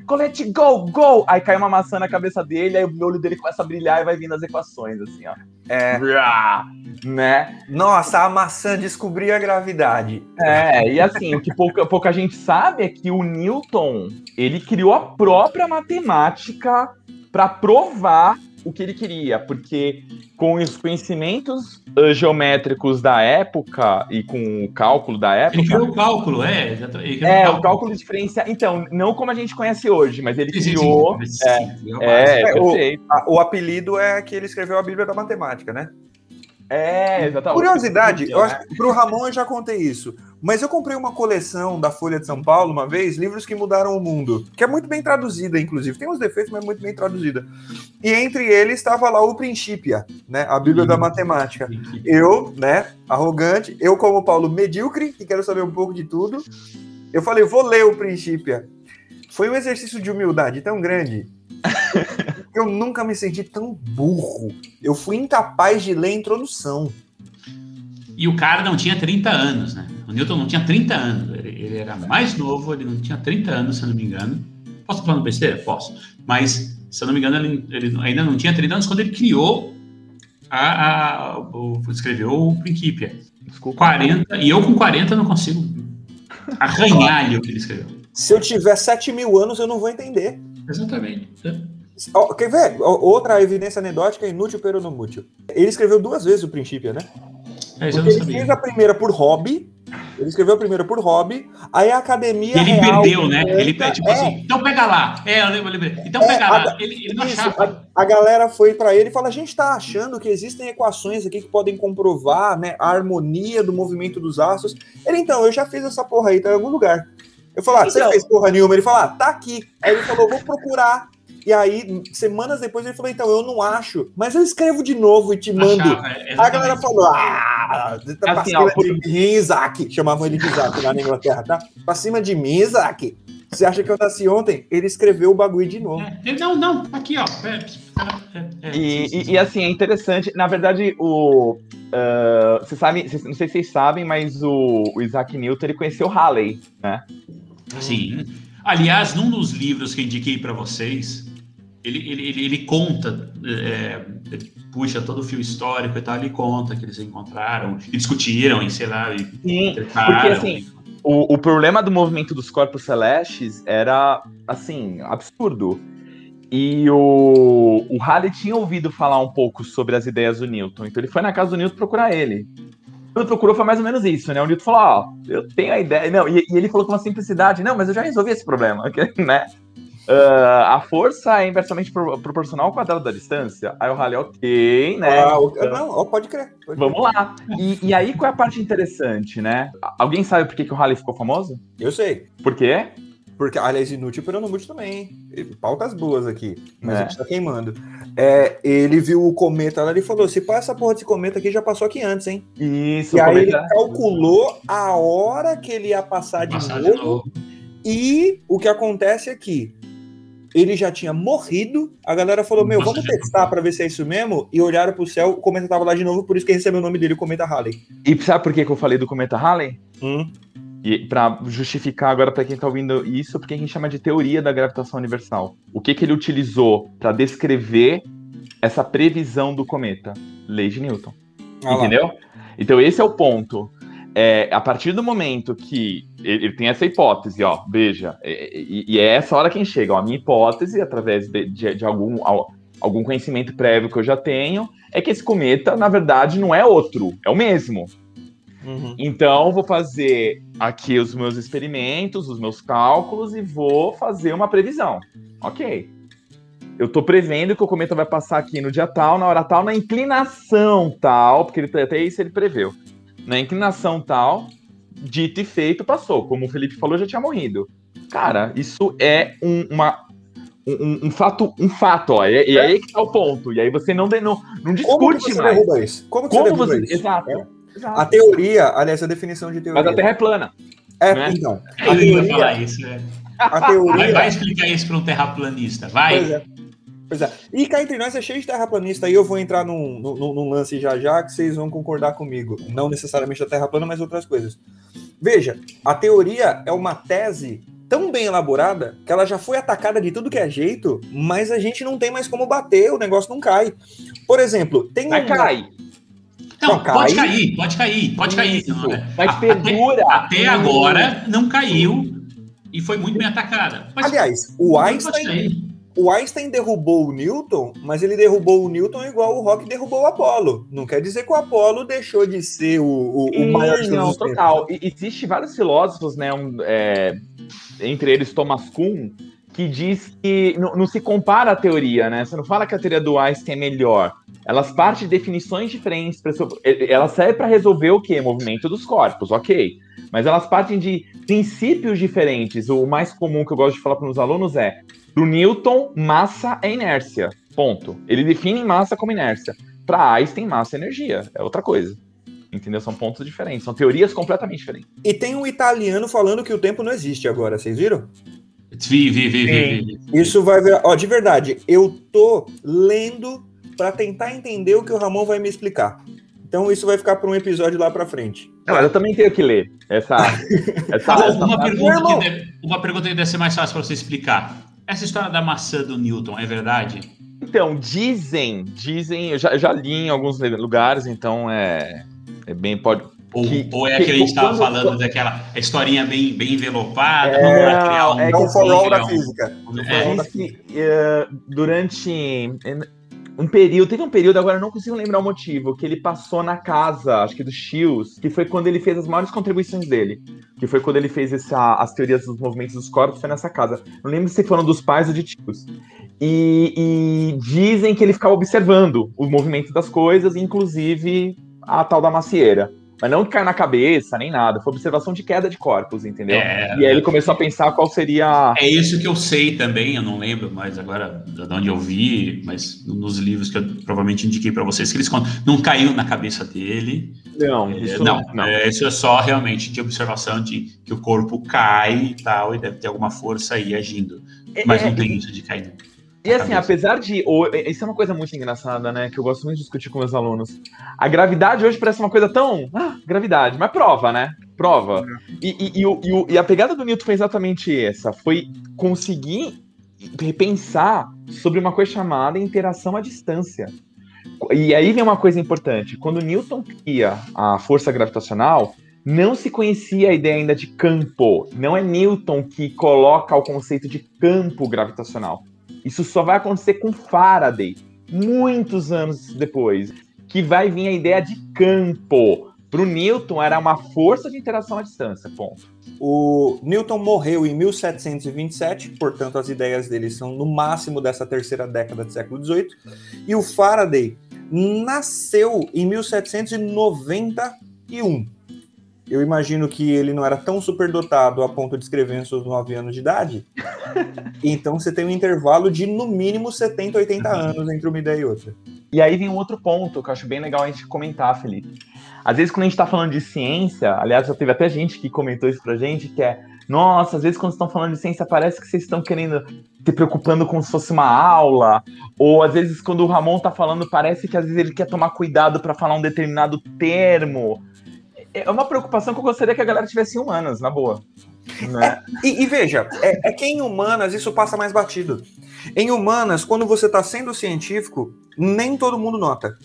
colete, go, go! Aí cai uma maçã na cabeça dele, aí o olho dele começa a brilhar e vai vindo as equações, assim, ó. É. Né? Nossa, a maçã descobriu a gravidade. É, e assim, o que pouca, pouca gente sabe é que o Newton, ele criou a própria matemática para provar o que ele queria, porque com os conhecimentos uh, geométricos da época e com o cálculo da época. Ele criou o cálculo, é. Exatamente. É, cálculo. o cálculo de diferencial. Então, não como a gente conhece hoje, mas ele sim, criou. Sim, sim. É, é, é o, a, o apelido é que ele escreveu a Bíblia da Matemática, né? É, exatamente. Curiosidade, eu acho que pro Ramon eu já contei isso. Mas eu comprei uma coleção da Folha de São Paulo uma vez, livros que mudaram o mundo, que é muito bem traduzida, inclusive. Tem uns defeitos, mas é muito bem traduzida. E entre eles estava lá o Principia, né? A Bíblia da Matemática. Eu, né, arrogante, eu como Paulo medíocre, que quero saber um pouco de tudo, eu falei, vou ler o Principia. Foi um exercício de humildade tão grande eu nunca me senti tão burro. Eu fui incapaz de ler a introdução. E o cara não tinha 30 anos, né? O Newton não tinha 30 anos. Ele, ele era mais novo, ele não tinha 30 anos, se eu não me engano. Posso falar no besteira? Posso. Mas, se eu não me engano, ele, ele ainda não tinha 30 anos quando ele criou a, a o, escreveu o Principia. Desculpa. 40, e eu com 40 não consigo arranhar ali o que ele escreveu. Se eu tiver 7 mil anos, eu não vou entender. Exatamente. Quer ver? Outra evidência anedótica inútil, pero não útil. Ele escreveu duas vezes o princípio, né? É, ele fez a primeira por hobby, ele escreveu a primeira por hobby, aí a academia. Ele real, perdeu, né? Ele tipo é, assim, então pega lá. É, eu lembro, eu lembro. Então é, pega lá. Ele, ele não isso, achava. A, a, galera foi para ele e fala: a gente está achando que existem equações aqui que podem comprovar né, a harmonia do movimento dos astros. Ele, então, eu já fiz essa porra aí, tá em algum lugar. Eu falei, ah, então, você fez porra nenhuma? Ele falou, ah, tá aqui. Aí ele falou, vou procurar. E aí, semanas depois, ele falou: então, eu não acho, mas eu escrevo de novo e te mando. Achava, é, a galera falou: ah, tá pra assim, cima ó, por... de mim, Isaac. Chamavam ele de Isaac lá na Inglaterra, tá? Pra cima de mim, Isaac. Você acha que eu nasci ontem? Ele escreveu o bagulho de novo. É, não, não, aqui, ó. É, é, é e, e, e, assim, é interessante. Na verdade, o. Uh, você sabe, não sei se vocês sabem, mas o, o Isaac Newton ele conheceu Halley, né? Sim. Aliás, num dos livros que indiquei para vocês, ele, ele, ele, ele conta, é, ele puxa todo o fio histórico e tal, ele conta que eles encontraram, e discutiram, e sei lá, e Sim, porque assim, o, o problema do movimento dos corpos celestes era, assim, absurdo. E o, o Halley tinha ouvido falar um pouco sobre as ideias do Newton, então ele foi na casa do Newton procurar ele. Quando procurou foi mais ou menos isso, né? O Newton falou, ó, oh, eu tenho a ideia, não, e, e, ele falou com uma simplicidade, não, mas eu já resolvi esse problema, né? Uh, a força é inversamente pro, proporcional ao quadrado da distância. Aí o Halley, ok, né? Ah, então, não, pode crer. Pode vamos crer. lá. E, e, aí, qual é a parte interessante, né? Alguém sabe por que, que o Halley ficou famoso? Eu sei. Por quê? Porque, aliás, inútil, peronomútil também, hein? Pautas boas aqui, mas é. a gente tá queimando. É, ele viu o cometa lá e falou: se passa essa porra desse cometa aqui, já passou aqui antes, hein? Isso, E aí ele calculou a hora que ele ia passar, de, passar novo, de novo. E o que acontece aqui? Ele já tinha morrido. A galera falou: Meu, vamos testar para ver se é isso mesmo. E olharam pro céu, o cometa tava lá de novo, por isso que recebeu o nome dele, o Cometa Halley. E sabe por que, que eu falei do Cometa Halley? Hum. E para justificar agora para quem tá ouvindo isso, porque a gente chama de teoria da gravitação universal. O que, que ele utilizou para descrever essa previsão do cometa? Lei de Newton. Ah Entendeu? Então esse é o ponto é, a partir do momento que ele, ele tem essa hipótese, ó, veja, e, e, é essa hora quem chega, ó, a minha hipótese, através de, de, de algum, algum conhecimento prévio que eu já tenho, é que esse cometa, na verdade, não é outro, é o mesmo. Uhum. Então, vou fazer aqui os meus experimentos, os meus cálculos e vou fazer uma previsão. Ok. Eu estou prevendo que o cometa vai passar aqui no dia tal, na hora tal, na inclinação tal, porque ele, até isso ele preveu na inclinação tal, dito e feito, passou. Como o Felipe falou, já tinha morrido. Cara, isso é um, uma, um, um, fato, um fato, ó. E, e é aí que tá o ponto. E aí você não, não, não discute Como você mais. derruba isso? Como, Como você você. isso? Exato. É. exato. A teoria, aliás, a definição de teoria. Mas a Terra é plana. É, né? então. A teoria, falar isso, né? a Vai, teoria vai explicar isso para um terraplanista, vai. Pois é. Pois é. E cá entre nós é cheio de terraplanista aí, eu vou entrar num, num, num lance já já que vocês vão concordar comigo. Não necessariamente a Terra plana, mas outras coisas. Veja, a teoria é uma tese tão bem elaborada que ela já foi atacada de tudo que é jeito, mas a gente não tem mais como bater, o negócio não cai. Por exemplo, tem Mas uma- cai. Não, Não, pode cai. cair, pode cair, pode cair. Isso. Não, é. Mas Até- perdura. Até, agora não caiu e foi muito bem atacada. Mas Aliás, o pode Einstein, cair. O Einstein derrubou o Newton, mas ele derrubou o Newton igual o Rock derrubou o Apollo. Não quer dizer que o Apollo deixou de ser o, o, o maior não, total. E, existe vários filósofos, né? um, é, entre eles Thomas Kuhn, que diz que não, não se compara a teoria, né? Você não fala que a teoria do Einstein é melhor. Elas partem de definições diferentes. e- Elas servem para resolver o quê? Movimento dos corpos, ok. Mas elas partem de princípios diferentes. O mais comum que eu gosto de falar para os alunos é: para Newton, massa é inércia. Ponto. Ele define massa como inércia. Para Einstein, massa é energia. É outra coisa. Entendeu? São pontos diferentes, são teorias completamente diferentes. E tem um italiano falando que o tempo não existe agora, vocês viram? Vi, vi, vi, vi, vi. Isso vai ver. Ó, de verdade, eu tô lendo para tentar entender o que o Ramon vai me explicar. Então isso vai ficar para um episódio lá para frente. Não, mas eu também tenho que ler essa. essa, essa uma, pergunta deve, uma pergunta que deve ser mais fácil para você explicar. Essa história da maçã do Newton é verdade? Então, dizem, dizem, eu já, eu já li em alguns lugares, então é, é bem. Pode, Ou, Que- ou é que- que a gente estava falando daquela historinha bem, bem envelopada? É, vamos criar um, é que Não for all da física. É, diz que eh, durante um período, teve um período, agora eu não consigo lembrar o motivo, que ele passou na casa, acho que do Shields, que foi quando ele fez as maiores contribuições dele. Que foi quando ele fez essa, as teorias dos movimentos dos corpos, foi nessa casa. Não lembro se foram dos pais ou de tios. E, e dizem que ele ficava observando o movimento das coisas, inclusive a tal da macieira. Mas não que caiu na cabeça, nem nada. Foi observação de queda de corpos, entendeu? É. e aí ele começou a pensar qual seria. É isso que eu sei também, eu não lembro mais agora de onde eu vi, mas nos livros que eu provavelmente indiquei para vocês, que eles contam. Não caiu na cabeça dele. Não, É, isso não, é, isso é só realmente de observação de que o corpo cai e tal, e deve ter alguma força aí agindo. Mas não É, tem isso de cair. né? E assim, apesar de. Isso é uma coisa muito engraçada, né? Que eu gosto muito de discutir com meus alunos. A gravidade hoje parece uma coisa tão. Ah, gravidade, mas prova, né? Prova. E, e- e e e a pegada do Newton foi exatamente essa: foi conseguir repensar sobre uma coisa chamada interação à distância. E aí vem uma coisa importante: quando Newton cria a força gravitacional, não se conhecia a ideia ainda de campo. Não é Newton que coloca o conceito de campo gravitacional. Isso só vai acontecer com Faraday, muitos anos depois, que vai vir a ideia de campo. Para o Newton era uma força de interação à distância, ponto. O Newton morreu em 1727, portanto as ideias dele são no máximo dessa terceira década do século XVIII. E o Faraday nasceu em 1791. Eu imagino que ele não era tão superdotado a ponto de escrever em seus 9 anos de idade. Então você tem um intervalo de no mínimo 70, 80 anos entre uma ideia e outra. E aí vem um outro ponto que eu acho bem legal a gente comentar, Felipe. Às vezes, quando a gente está falando de ciência, aliás, já teve até gente que comentou isso pra gente, que é, nossa, às vezes quando estão falando de ciência, parece que vocês estão querendo se preocupando como se fosse uma aula, ou às vezes quando o Ramon tá falando, parece que às vezes ele quer tomar cuidado para falar um determinado termo. É uma preocupação que eu gostaria que a galera tivesse em humanas, na boa. Né? E, e veja, é, é que em humanas isso passa mais batido. Em humanas, quando você está sendo científico, nem todo mundo nota.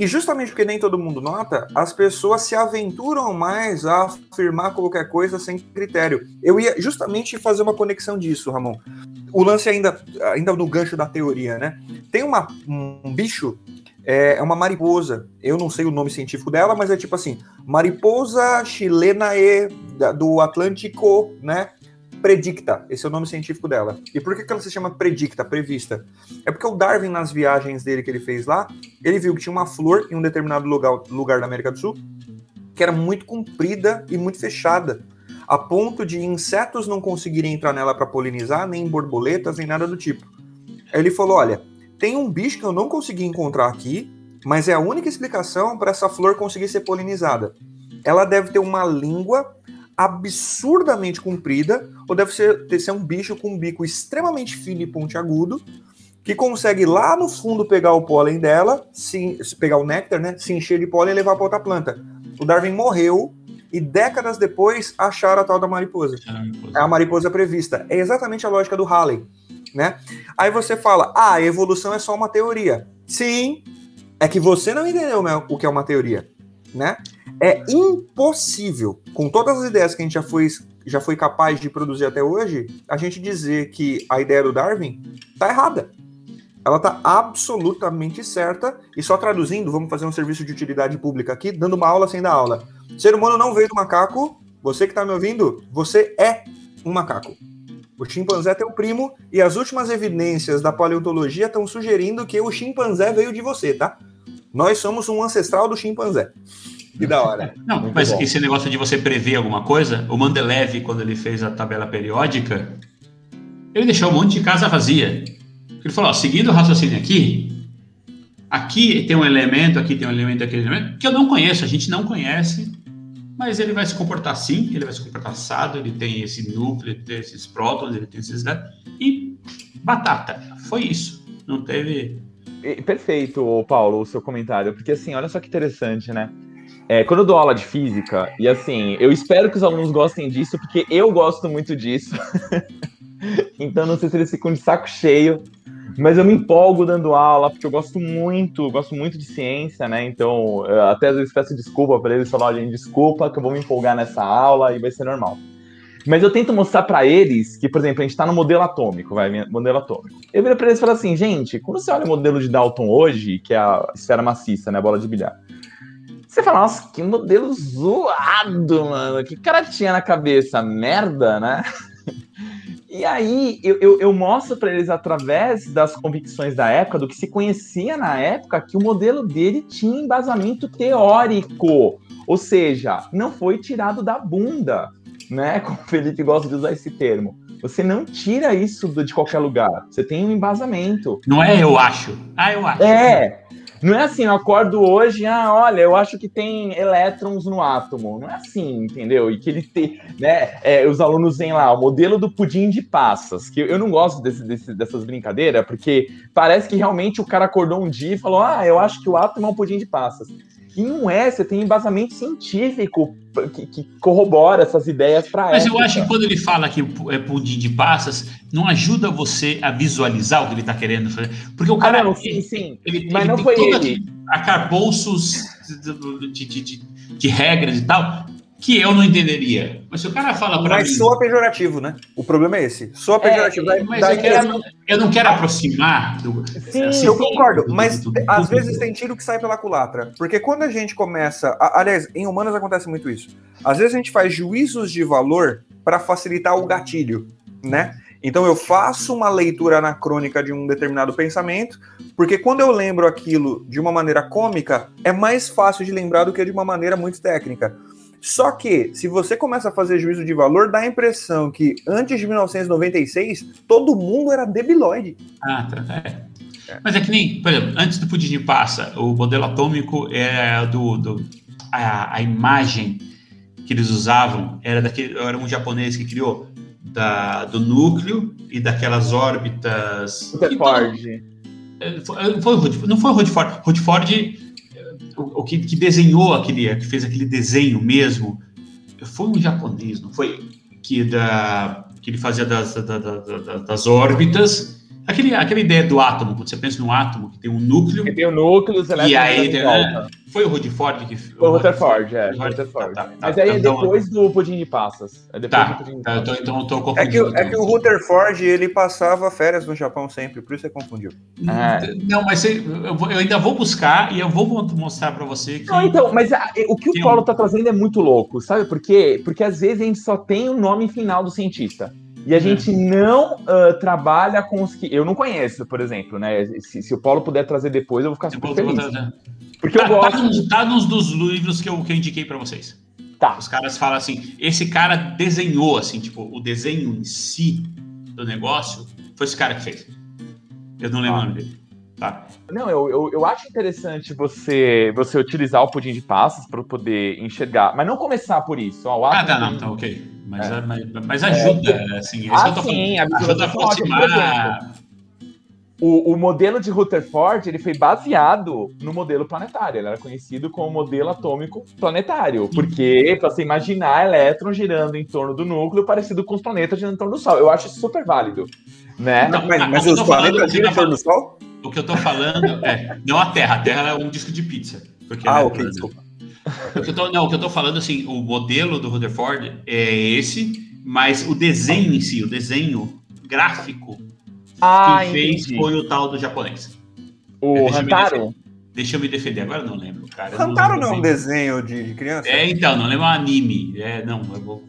E justamente porque nem todo mundo nota, as pessoas se aventuram mais a afirmar qualquer coisa sem critério. Eu ia justamente fazer uma conexão disso, Ramon. O lance ainda, ainda no gancho da teoria, né? Tem uma, um bicho, é, é uma mariposa. Eu não sei o nome científico dela, mas é tipo assim, mariposa chilenae da- do Atlântico, né? Predicta, esse é o nome científico dela. E por que, que ela se chama Predicta, prevista? É porque o Darwin, nas viagens dele que ele fez lá, ele viu que tinha uma flor em um determinado lugar, lugar da América do Sul que era muito comprida e muito fechada, a ponto de insetos não conseguirem entrar nela para polinizar, nem borboletas, nem nada do tipo. Aí ele falou: olha, tem um bicho que eu não consegui encontrar aqui, mas é a única explicação para essa flor conseguir ser polinizada. Ela deve ter uma língua absurdamente comprida, ou deve ser, ser um bicho com um bico extremamente fino e pontiagudo, que consegue lá no fundo pegar o pólen dela, se, pegar o néctar, né, se encher de pólen e levar para outra planta. O Darwin morreu e décadas depois acharam a tal da mariposa. É a mariposa prevista. É exatamente a lógica do Halley, né? Aí você fala, ah, a evolução é só uma teoria. Sim, é que você não entendeu o que é uma teoria, né? É impossível, com todas as ideias que a gente já foi, já foi capaz de produzir até hoje, a gente dizer que a ideia do Darwin tá errada. Ela tá absolutamente certa, e só traduzindo, vamos fazer um serviço de utilidade pública aqui, dando uma aula sem dar aula. Ser humano não veio do macaco, você que tá me ouvindo, você é um macaco. O chimpanzé é teu primo, e as últimas evidências da paleontologia estão sugerindo que o chimpanzé veio de você, tá? Nós somos um ancestral do chimpanzé. Que da hora. Não, Muito mas bom. esse negócio de você prever alguma coisa, o Mandelev, quando ele fez a tabela periódica, ele deixou um monte de casa vazia. Ele falou, ó, seguindo o raciocínio aqui, aqui tem um elemento, aqui tem um elemento, aquele elemento, que eu não conheço, a gente não conhece, mas ele vai se comportar assim, ele vai se comportar assado, ele tem esse núcleo, ele tem esses prótons, ele tem esses... E batata, foi isso. Não teve... Perfeito, Paulo, o seu comentário, porque assim, olha só que interessante, né? É, quando eu dou aula de física, e assim, eu espero que os alunos gostem disso, porque eu gosto muito disso. então não sei se eles ficam de saco cheio, mas eu me empolgo dando aula, porque eu gosto muito, gosto muito de ciência, né? Então, até às vezes peço desculpa para eles, falar, olha, desculpa que eu vou me empolgar nessa aula e vai ser normal. Mas eu tento mostrar para eles que, por exemplo, a gente está no modelo atômico, vai, modelo atômico. Eu viro para eles e falo assim, gente, quando você olha o modelo de Dalton hoje, que é a esfera maciça, né, a bola de bilhar, você fala, nossa, que modelo zoado, mano. Que cara tinha na cabeça? Merda, né? E aí eu, eu, eu mostro para eles através das convicções da época, do que se conhecia na época, que o modelo dele tinha embasamento teórico. Ou seja, não foi tirado da bunda, né? Como o Felipe gosta de usar esse termo. Você não tira isso de qualquer lugar. Você tem um embasamento. Não é eu acho. Ah, eu acho. É. Não é assim, eu acordo hoje, ah, olha, eu acho que tem elétrons no átomo. Não é assim, entendeu? E que ele tem, né? É, os alunos vêm lá, o modelo do pudim de passas, que eu não gosto desse, desse, dessas brincadeiras, porque parece que realmente o cara acordou um dia e falou: ah, eu acho que o átomo é um pudim de passas. E não é, você tem embasamento científico que, que corrobora essas ideias para Mas época. eu acho que quando ele fala que é pudim de passas, não ajuda você a visualizar o que ele está querendo fazer. Porque o cara. Ah, não, sim, sim. Ele, Mas ele não foi ele. Arcabouços de, de, de, de regras e tal, que eu não entenderia. Mas se o cara fala para mim... Mas soa pejorativo, né? O problema é esse. Soa pejorativo. É, mas eu, quero, eu, não quero aproximar do... Sim, assim, eu concordo. Do, mas do, do, às vezes tem tiro que sai pela culatra. Porque quando a gente começa... Aliás, em humanas acontece muito isso. Às vezes a gente faz juízos de valor para facilitar o gatilho, né? Então eu faço uma leitura anacrônica de um determinado pensamento, porque quando eu lembro aquilo de uma maneira cômica, é mais fácil de lembrar do que de uma maneira muito técnica. Só que, se você começa a fazer juízo de valor, dá a impressão que antes de 1996, todo mundo era debilóide. Ah, tá. É. É. Mas é que nem, por exemplo, antes do pudim passa, o modelo atômico era do. do a, a imagem que eles usavam era daquele. Era um japonês que criou da, do núcleo e daquelas órbitas. Rutherford. É, foi, foi, não foi o Rutherford. Rutherford o, que, que, desenhou aquele, que fez aquele desenho mesmo, foi um japonês, não foi? Que, da, que ele fazia das, da, da, das órbitas Aquele, aquela ideia do átomo, quando você pensa no átomo, que tem um núcleo. Que tem um núcleo, você E aí, né, foi o Rutherford que Foi o Rutherford, é. Rutherford. Tá, tá, Mas aí é então, depois do pudim de passas. É depois tá, do pudim de tá, passas. Então, então eu tô É que, é que o Rutherford, ele passava férias no Japão sempre, por isso você confundiu. É. Não, mas você, eu, vou, eu, ainda vou buscar e eu vou mostrar para você que... Não, então, mas a, o que o Paulo um... tá trazendo é muito louco, sabe por quê? Porque às vezes a gente só tem o nome final do cientista. E a uhum. gente não uh, trabalha com os que. Eu não conheço, por exemplo, né? Se, se, o Paulo puder trazer depois, eu vou ficar super feliz. Porque eu Tá, tá, gosto. nos, tá nos dos livros que eu, que eu indiquei pra vocês. Tá. Os caras falam assim, esse cara desenhou, assim, tipo, o desenho em si do negócio foi esse cara que fez. Eu não lembro Ah. o nome dele. Tá? Não, eu, eu, eu acho interessante você você utilizar o pudim de passas para poder enxergar, mas não começar por isso. Ó, Ah, tá, não, tá ok. Mas, É. mas, mas ajuda, assim, é isso Ah, que eu tô sim, falando. a Ajuda a é aproximar. O, o modelo de Rutherford ele foi baseado no modelo planetário. Ele era conhecido como modelo atômico planetário, porque para você imaginar elétrons girando em torno do núcleo, parecido com os planetas girando em torno do Sol. Eu acho isso super válido, né? Não, Mas, mas o que eu os tô falando, planetas o que eu giram tô em torno do Sol? O que eu tô falando é. Não a Terra, a Terra é um disco de pizza. Porque Ah, é ok, desculpa. O que eu tô, não, o que eu tô falando, assim, o modelo do Rutherford é esse, mas o desenho em si, o desenho gráfico, Ah, quem fez entendi. foi o tal do japonês. O me Hantaro? Deixa eu me defender, agora eu não lembro, cara. Hantaro não é um desenho de, criança? É, então, não lembro o anime. É, não, eu vou.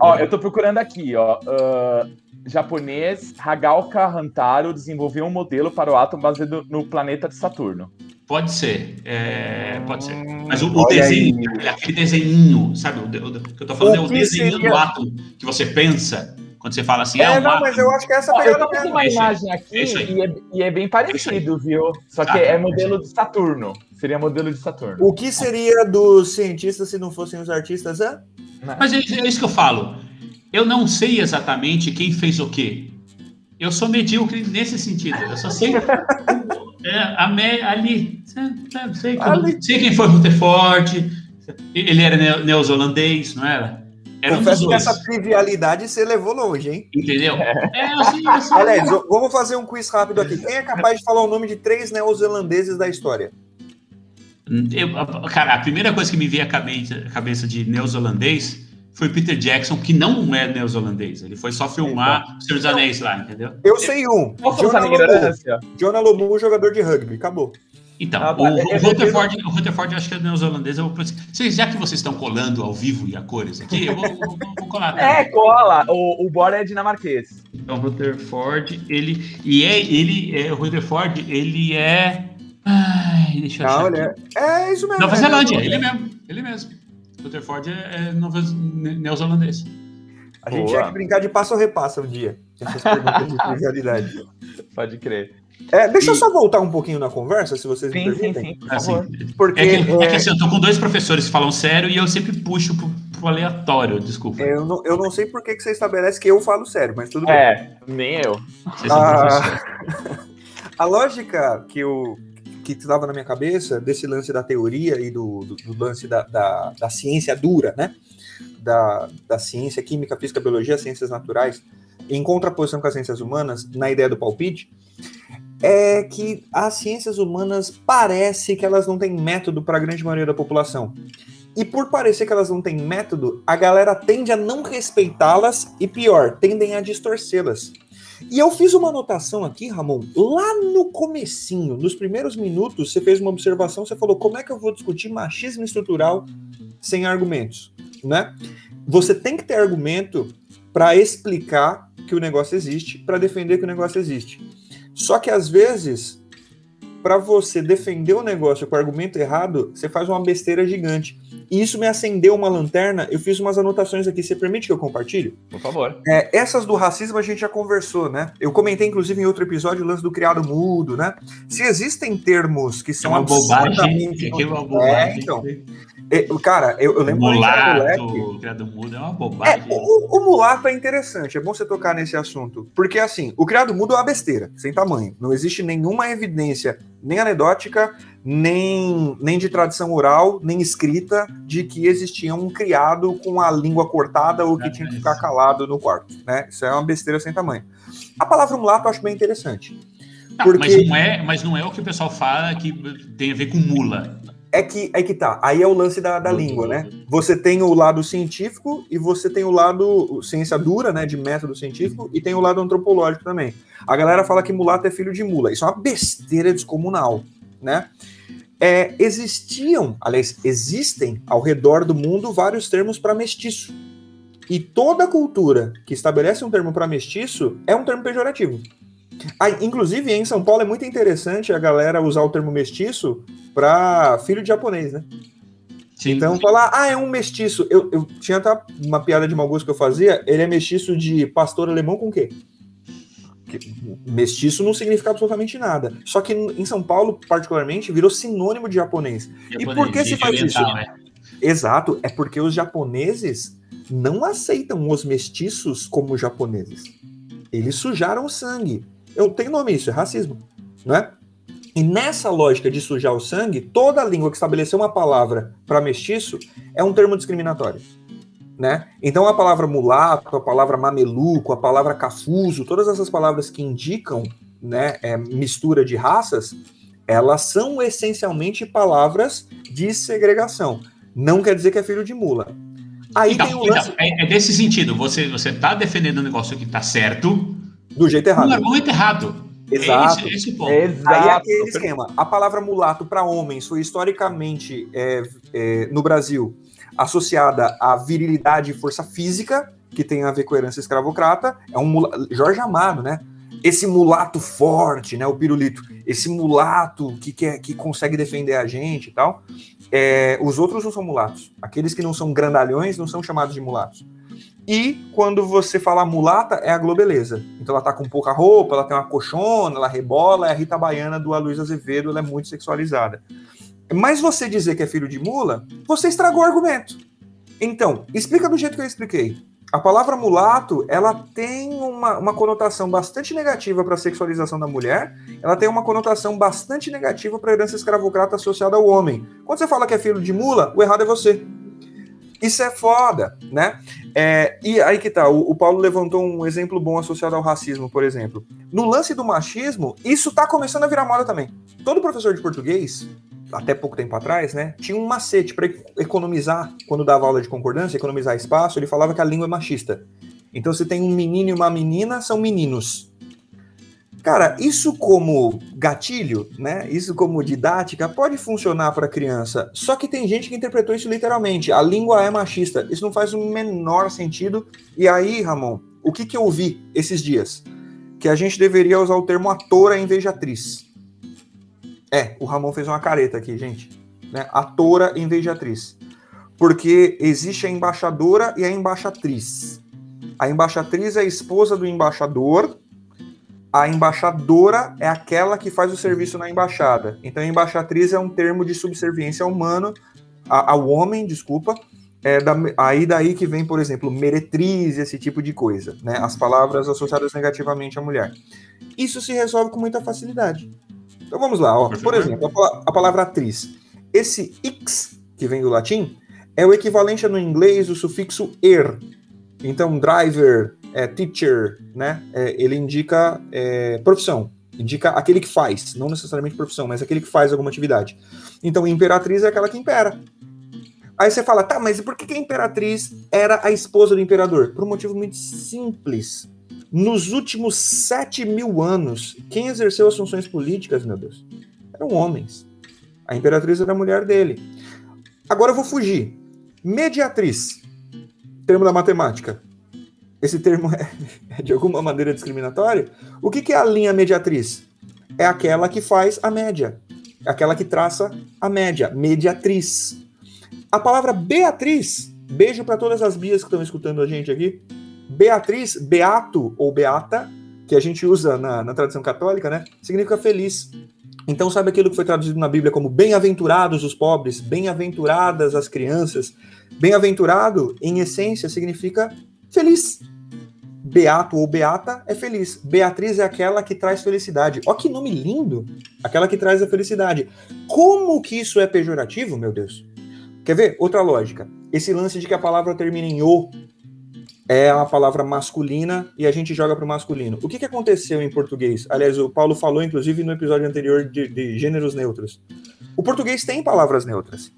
Ó, eu tô procurando aqui, ó. ah, japonês Hagaoka Hantaro desenvolveu um modelo para o átomo baseado no planeta de Saturno. Pode ser, é, pode ser. Mas o, o desenho, aí. aquele, desenhinho, sabe? O, o que eu tô falando O é o desenho seria- do átomo que você pensa quando você fala assim, É, é, um não, átomo. mas eu acho que é essa eu pegada tô vendo mesmo. uma Esse imagem aqui e é, e é bem parecido, viu? Só que Ah, é esse modelo de Saturno. Seria modelo de Saturno. O que seria dos cientistas se não fossem os artistas? hã? né? Mas é, é isso que eu falo. Eu não sei exatamente quem fez o quê. Eu sou medíocre nesse sentido. Eu só sei é, ali. Sei, que- Ali. sei quem foi Rutherford. Ele era neo- neozelandês, não era? Era um Confesso que dois. essa trivialidade você levou longe, hein? Entendeu? É assim, assim. Aliás, v- vamos fazer um quiz rápido aqui. Quem é capaz de falar o nome de três neozelandeses da história? Eu- cara, a primeira coisa que me veio à cabeça, à cabeça de neozelandês foi Peter Jackson, que não é neozelandês. Ele foi só filmar O Senhor dos Anéis lá, entendeu? Eu sei um. Jonah Lomu. ignorância? Jonah Lomu, jogador de rugby. Acabou. Então, Ah, tá. o, É- o é- Rutherford, o Rutherford, acho que é neozelandês. Eu, vou- vocês, já que vocês estão colando ao vivo e a cores aqui, eu vou, vou- vou colar. tá? É, cola. O, o Bora é dinamarquês. Então, o Rutherford, ele. E é, ele é. O Rutherford, ele é. Ai, deixa eu achar. Não, aqui. olha, é isso mesmo. Nova é Zelândia, mesmo. ele mesmo. Ele mesmo. Rutherford é, é neozelandês. A gente Boa. tinha que brincar de passo ou repassa um dia. Essas perguntas de trivialidade. Pode crer. É, deixa eu E- só voltar um pouquinho na conversa, se vocês me Sim, sim, permitem. sim, por Assim, favor. Porque é, que, é que é, assim, eu tô com dois professores que falam sério e eu sempre puxo pro, pro aleatório, desculpa. eu, não, eu não sei por que, que você estabelece que eu falo sério, mas tudo bem. É, nem eu. Vocês são Ah, professores. A lógica que eu que estava na minha cabeça desse lance da teoria e do, do, do lance da, da, da ciência dura, né? Da, da ciência química, física, biologia, ciências naturais, em contraposição com as ciências humanas, na ideia do palpite, é que as ciências humanas parece que elas não têm método para a grande maioria da população. E por parecer que elas não têm método, a galera tende a não respeitá-las e pior, tendem a distorcê-las. E eu fiz uma anotação aqui, Ramon, lá no comecinho, nos primeiros minutos, você fez uma observação, você falou, como é que eu vou discutir machismo estrutural sem argumentos, né? Você tem que ter argumento para explicar que o negócio existe, para defender que o negócio existe. Só que às vezes, para você defender o negócio com argumento errado, você faz uma besteira gigante. E isso me acendeu uma lanterna, eu fiz umas anotações aqui, você permite que eu compartilhe? Por favor. É, essas do racismo a gente já conversou, né? Eu comentei, inclusive, em outro episódio, o lance do criado mudo, né? Se existem termos que É são uma bobagem. absurdamente- É que é uma É, bobagem. então. É, cara, eu, eu lembro Mulato, moleque. criado mudo, é uma É, bobagem. o, o mulato é interessante, é bom você tocar nesse assunto. Porque, assim, o criado mudo é uma besteira, sem tamanho. Não existe nenhuma evidência, nem anedótica, nem, nem de tradição oral, nem escrita, de que existia um criado com a língua cortada ou que tinha que ficar calado no quarto. Né? Isso é uma besteira sem tamanho. A palavra mulato eu acho bem interessante. Não, porque- mas, não é, mas não é o que o pessoal fala que tem a ver com mula. É que, é que tá. Aí é o lance da, da Do- língua, né? Você tem o lado científico e você tem o lado ciência dura, né? De método científico, e tem o lado antropológico também. A galera fala que mulato é filho de mula. Isso é uma besteira descomunal, né? É, existiam, aliás, existem ao redor do mundo vários termos para mestiço. E toda cultura que estabelece um termo para mestiço é um termo pejorativo. Ah, inclusive, em São Paulo é muito interessante a galera usar o termo mestiço para filho de japonês, né? Sim. Então, falar, ah, é um mestiço. Eu, eu tinha até uma piada de mau gosto que eu fazia, ele é mestiço de pastor alemão com quê? Mestiço não significa absolutamente nada. Só que em São Paulo, particularmente, virou sinônimo de japonês. japonês e por que se faz isso? Né? Exato, é porque os japoneses não aceitam os mestiços como japoneses. Eles sujaram o sangue. Eu tenho nome isso, é racismo, não é? E nessa lógica de sujar o sangue, toda língua que estabeleceu uma palavra para mestiço é um termo discriminatório. Né? Então a palavra mulato, a palavra mameluco, a palavra cafuso, todas essas palavras que indicam né, é, mistura de raças, elas são essencialmente palavras de segregação. Não quer dizer que é filho de mula. Aí então, tem o lance... então, é, é desse sentido. Você você está defendendo um negócio que está certo do jeito errado. Do argumento errado. Exato. É esse, esse ponto. Exato. Aí é aquele esquema. A palavra mulato para homens foi historicamente é, é, no Brasil associada à virilidade e força física, que tem a ver com a herança escravocrata. É um mulato, Jorge Amado, né? Esse mulato forte, né? O pirulito. Esse mulato que, quer, que consegue defender a gente e tal. É, os outros não são mulatos. Aqueles que não são grandalhões não são chamados de mulatos. E quando você fala mulata, é a globeleza. Então ela tá com pouca roupa, ela tem uma coxona, ela rebola, é a Rita Baiana do Aloysio Azevedo, ela é muito sexualizada. Mas você dizer que é filho de mula, você estragou o argumento. Então, explica do jeito que eu expliquei. A palavra mulato, ela tem uma, uma conotação bastante negativa para a sexualização da mulher, ela tem uma conotação bastante negativa para a herança escravocrata associada ao homem. Quando você fala que é filho de mula, o errado é você. Isso é foda, né? É, e aí que tá, o, o, Paulo levantou um exemplo bom associado ao racismo, por exemplo. No lance do machismo, isso tá começando a virar moda também. Todo professor de português, até pouco tempo atrás, né, tinha um macete para economizar, quando dava aula de concordância, economizar espaço, ele falava que a língua é machista. Então, se tem um menino e uma menina, são meninos. Cara, isso como gatilho, né? Isso como didática pode funcionar para criança. Só que tem gente que interpretou isso literalmente. A língua é machista. Isso não faz o menor sentido. E aí, Ramon, o que que eu vi esses dias? Que a gente deveria usar o termo atora em vez de atriz. É, o Ramon fez uma careta aqui, gente. Né? Atora em vez de atriz. Porque existe a embaixadora e a embaixatriz. A embaixatriz é a esposa do embaixador a embaixadora é aquela que faz o serviço na embaixada. Então, embaixatriz é um termo de subserviência humano ao homem, desculpa. É da, aí daí que vem, por exemplo, meretriz, esse tipo de coisa, né? As palavras associadas negativamente à mulher. Isso se resolve com muita facilidade. Então vamos lá, ó. Por exemplo, a, a palavra atriz. Esse x, que vem do latim, é o equivalente no inglês do sufixo er. Então, driver, é, teacher, né? É, ele indica é, profissão, indica aquele que faz, não necessariamente profissão, mas aquele que faz alguma atividade. Então, imperatriz é aquela que impera. Aí você fala, tá, mas por que a imperatriz era a esposa do imperador? Por um motivo muito simples. Nos últimos sete mil anos, quem exerceu as funções políticas, meu Deus, eram homens. A imperatriz era a mulher dele. Agora eu vou fugir. Mediatriz, termo da matemática esse termo é, é, de alguma maneira discriminatório, o que, que é a linha mediatriz? É aquela que faz a média, aquela que traça a média, mediatriz. A palavra Beatriz, beijo para todas as bias que estão escutando a gente aqui. Beatriz, beato ou beata, que a gente usa na, na tradição católica, né? Significa feliz. Então, sabe aquilo que foi traduzido na Bíblia como bem-aventurados os pobres, bem-aventuradas as crianças? Bem-aventurado, em essência, significa feliz. Beato ou Beata é feliz. Beatriz é aquela que traz felicidade. Ó, que nome lindo! Aquela que traz a felicidade. Como que isso é pejorativo, meu Deus? Quer ver? Outra lógica. Esse lance de que a palavra termina em o é a palavra masculina e a gente joga para o masculino. O que, que aconteceu em português? Aliás, o Paulo falou, inclusive, no episódio anterior de, de gêneros neutros. O português tem palavras neutras.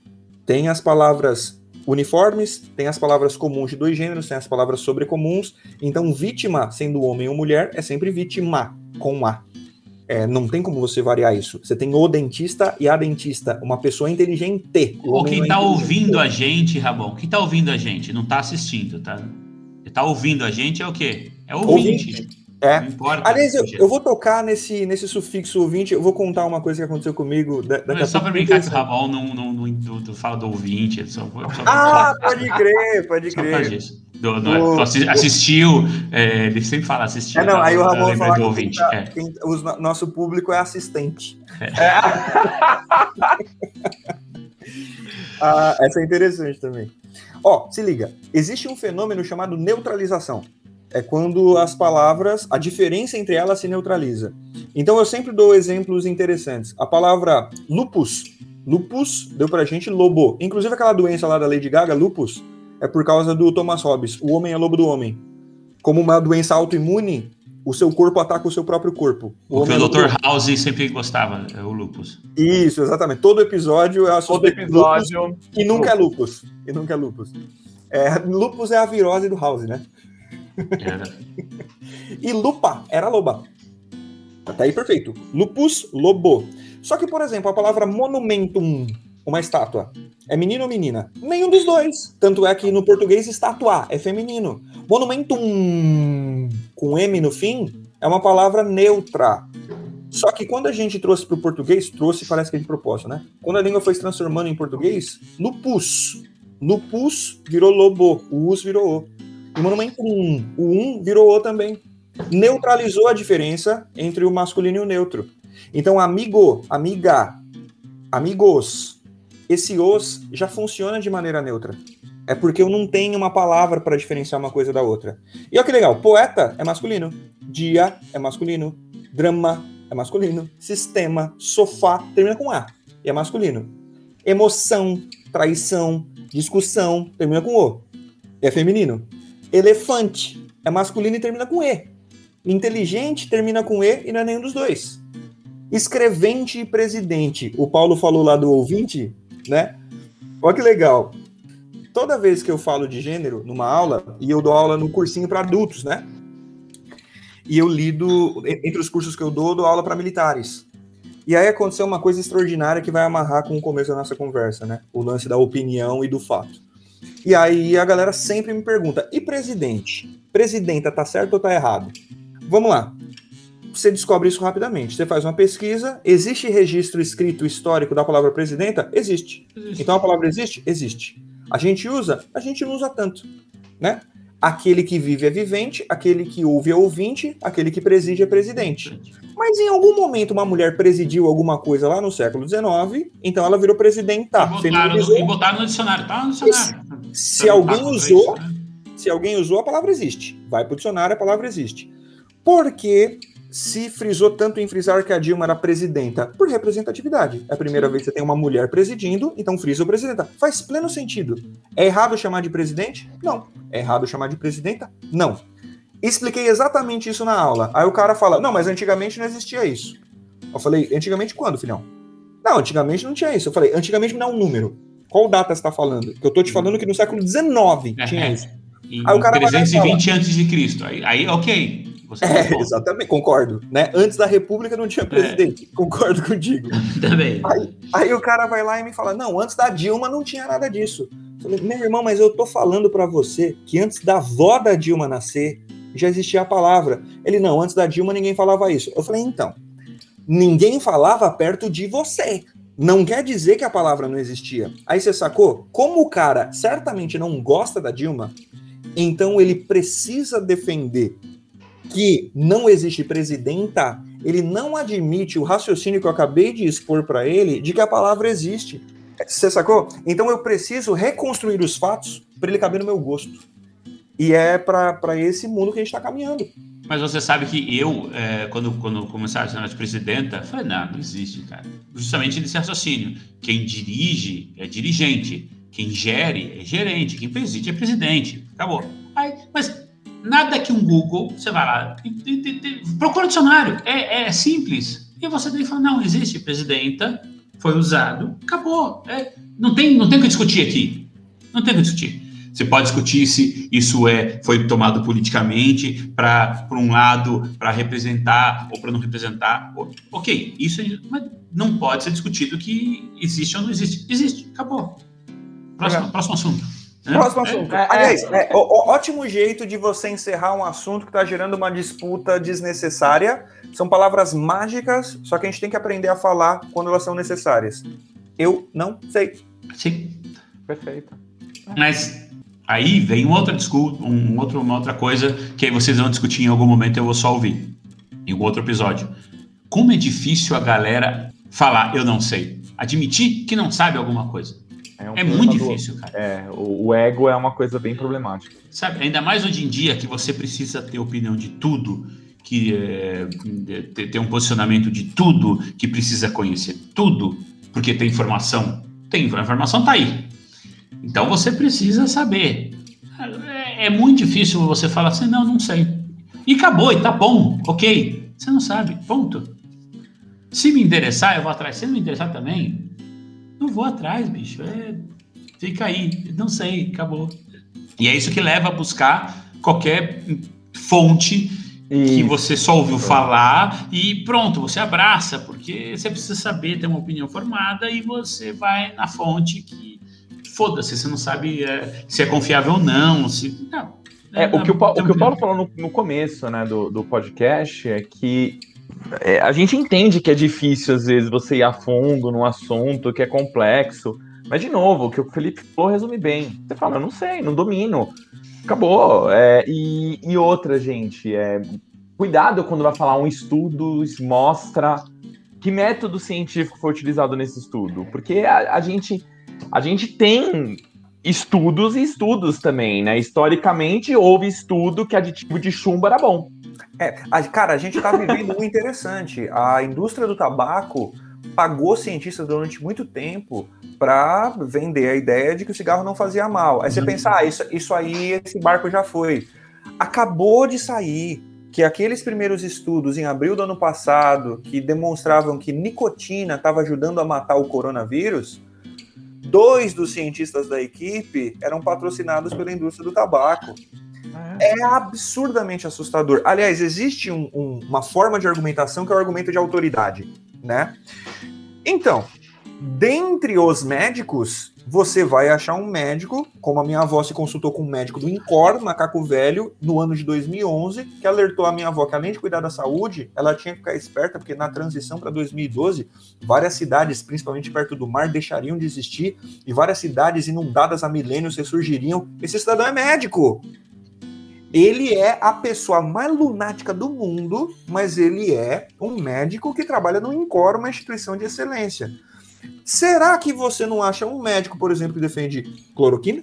Tem as palavras uniformes, tem as palavras comuns de dois gêneros, tem as palavras sobrecomuns. Então, vítima, sendo homem ou mulher, é sempre vítima, com A. É, não tem como você variar isso. Você tem o dentista e a dentista, uma pessoa inteligente. O quem está é ouvindo a gente, Rabão, quem está ouvindo a gente, não está assistindo, tá? Está ouvindo a gente é o quê? É ouvinte. ouvinte. É. Não importa. Aliás, eu, eu, vou tocar nesse, nesse sufixo ouvinte, eu vou contar uma coisa que aconteceu comigo. Da, não, é só para brincar que o Ramon não, não, não, não, fala do ouvinte. Só, só ah, pode crer, pode crer. Do, do, assistiu, é, ele sempre fala assistiu. É, não, aí o Ramon fala do ouvinte. Quem tá, é. quem, o nosso público é assistente. É. ah, essa é interessante também. Ó, se liga, existe um fenômeno chamado neutralização é quando as palavras, a diferença entre elas se neutraliza. Então eu sempre dou exemplos interessantes. A palavra lupus, lupus deu pra gente lobo. Inclusive aquela doença lá da Lady Gaga, lupus, é por causa do Thomas Hobbes. O homem é lobo do homem. Como uma doença autoimune, o seu corpo ataca o seu próprio corpo. O, o que o Dr. House sempre gostava, é o lupus. Isso, exatamente. Todo episódio é a Todo episódio. e nunca é lupus. E nunca é lupus. É, lupus é a virose do House, né? Era. e lupa era loba. Até aí perfeito. Lupus, lobo. Só que, por exemplo, a palavra monumentum, uma estátua, é menino ou menina? Nenhum dos dois. Tanto é que no português estátua é feminino. Monumentum, com M no fim, é uma palavra neutra. Só que quando a gente trouxe para o português, trouxe parece que é de propósito, né? Quando a língua foi se transformando em português, lupus. Lupus virou lobo, o us virou o. E monumento 1. O 1 virou O também. Neutralizou a diferença entre o masculino e o neutro. Então, amigo, amiga, amigos, esse os já funciona de maneira neutra. É porque eu não tenho uma palavra para diferenciar uma coisa da outra. E olha que legal, poeta é masculino, dia é masculino, drama é masculino, sistema, sofá termina com A e é masculino. Emoção, traição, discussão termina com O, é feminino. Elefante é masculino e termina com E. Inteligente termina com E e não é nenhum dos dois. Escrevente e presidente. O Paulo falou lá do ouvinte, né? Olha que legal. Toda vez que eu falo de gênero numa aula, e eu dou aula no cursinho para adultos, né? E eu lido, entre os cursos que eu dou, eu dou aula para militares. E aí aconteceu uma coisa extraordinária que vai amarrar com o começo da nossa conversa, né? O lance da opinião e do fato. E aí a galera sempre me pergunta: e presidente? Presidenta tá certo ou tá errado? Vamos lá. Você descobre isso rapidamente. Você faz uma pesquisa. Existe registro escrito histórico da palavra presidenta? Existe. existe. Então a palavra existe? Existe. A gente usa? A gente não usa tanto, né? Aquele que vive é vivente, aquele que ouve é ouvinte, aquele que preside é presidente. Mas em algum momento uma mulher presidiu alguma coisa lá no século XIX, então ela virou presidenta. E botaram, no, e botaram no dicionário, tá no dicionário. Se, alguém usou, né? se alguém usou, a palavra existe. Vai pro dicionário, a palavra existe. Porque se frisou tanto em frisar que a Dilma era presidenta? Por representatividade. É a primeira Sim. vez que você tem uma mulher presidindo, então frisa o presidenta. Faz pleno sentido. É errado chamar de presidente? Não. É errado chamar de presidenta? Não. Expliquei exatamente isso na aula. Aí o cara fala: Não, mas antigamente não existia isso. Eu falei: Antigamente quando, filhão? Não, antigamente não tinha isso. Eu falei: Antigamente me dá um número. Qual data você está falando? Que eu tô te falando que no século XIX tinha isso. Em aí o cara 320 antes de Cristo. Aí, aí ok. É, exatamente, concordo. Né? Antes da República não tinha presidente. É. Concordo contigo. Também. Aí, aí, o cara vai lá e me fala: não, antes da Dilma não tinha nada disso. Eu falei, meu irmão, mas eu tô falando para você que antes da avó da Dilma nascer, já existia a palavra. Ele, não, antes da Dilma ninguém falava isso. Eu falei, então, ninguém falava perto de você. Não quer dizer que a palavra não existia. Aí você sacou? Como o cara certamente não gosta da Dilma, então ele precisa defender que não existe presidenta, ele não admite o raciocínio que eu acabei de expor para ele de que a palavra existe. Você sacou? Então eu preciso reconstruir os fatos para ele caber no meu gosto. E é para esse mundo que a gente está caminhando. Mas você sabe que eu, é, quando, quando começaram a ser de presidenta, falei, não, não existe, cara. Justamente desse raciocínio. Quem dirige é dirigente, quem gere é gerente, quem preside é presidente. Acabou. Aí, mas nada que um Google, você vai lá, procura dicionário, é, é, simples. E você tem que falar, não, existe presidenta, foi usado, acabou. É, não, tem, não tem o que discutir aqui. Não tem o que discutir. Você pode discutir se isso é foi tomado politicamente para por um lado para representar ou para não representar. Ok, isso é, não pode ser discutido que existe ou não existe. Existe, acabou. Próximo, próximo assunto. Próximo assunto. É, Aliás, é, ó, ótimo jeito de você encerrar um assunto que está gerando uma disputa desnecessária. São palavras mágicas, só que a gente tem que aprender a falar quando elas são necessárias. Eu não sei. Sim. Perfeito. Mas aí vem um discurso, um outro, uma outra coisa que aí vocês vão discutir em algum momento eu vou só ouvir. Em algum outro episódio. Como é difícil a galera falar eu não sei. Admitir que não sabe alguma coisa. É, um é muito difícil, cara. É, o, o, ego é uma coisa bem problemática. Sabe, ainda mais hoje em dia que você precisa ter opinião de tudo, que é, ter um posicionamento de tudo, que precisa conhecer tudo, porque tem informação. Tem, a informação tá aí. Então você precisa saber. É, é muito difícil você falar assim, não, não sei. E acabou, e tá bom, ok. Você não sabe, ponto. Se me interessar, eu vou atrás. Se não me interessar também, não vou atrás, bicho. É, fica aí, não sei, acabou. E é isso que leva a buscar qualquer fonte que você só ouviu falar e pronto, você abraça, porque você precisa saber ter uma opinião formada e você vai na fonte que foda-se, você não sabe é, se é confiável ou não. Se, não é, o, que o, o que o Paulo falou no, no começo né, do, do podcast é que é, a gente entende que é difícil, às vezes, você ir a fundo num assunto que é complexo. Mas, de novo, o que o Felipe falou resume bem. Você fala, eu não sei, não domino. Acabou. É, e, e, outra, gente, é, cuidado quando vai falar um estudo, mostra que método científico foi utilizado nesse estudo. Porque a, a gente, a gente tem estudos e estudos também, né? Historicamente, houve estudo que aditivo de chumbo era bom. É, a, cara, a gente está vivendo um interessante. A indústria do tabaco pagou cientistas durante muito tempo para vender a ideia de que o cigarro não fazia mal. Aí você uhum. pensa, ah, isso, isso aí, esse barco já foi. Acabou de sair que aqueles primeiros estudos em abril do ano passado que demonstravam que nicotina estava ajudando a matar o coronavírus, dois dos cientistas da equipe eram patrocinados pela indústria do tabaco. É absurdamente assustador. Aliás, existe um, um, uma forma de argumentação que é o argumento de autoridade, né? Então, dentre os médicos, você vai achar um médico, como a minha avó se consultou com um médico do INCOR, macaco velho, no ano de 2011, que alertou a minha avó que além de cuidar da saúde, ela tinha que ficar esperta, porque na transição para 2012, várias cidades, principalmente perto do mar, deixariam de existir, e várias cidades inundadas há milênios ressurgiriam. Esse cidadão é médico. Ele é a pessoa mais lunática do mundo, mas ele é um médico que trabalha no INCOR, uma instituição de excelência. Será que você não acha um médico, por exemplo, que defende cloroquina?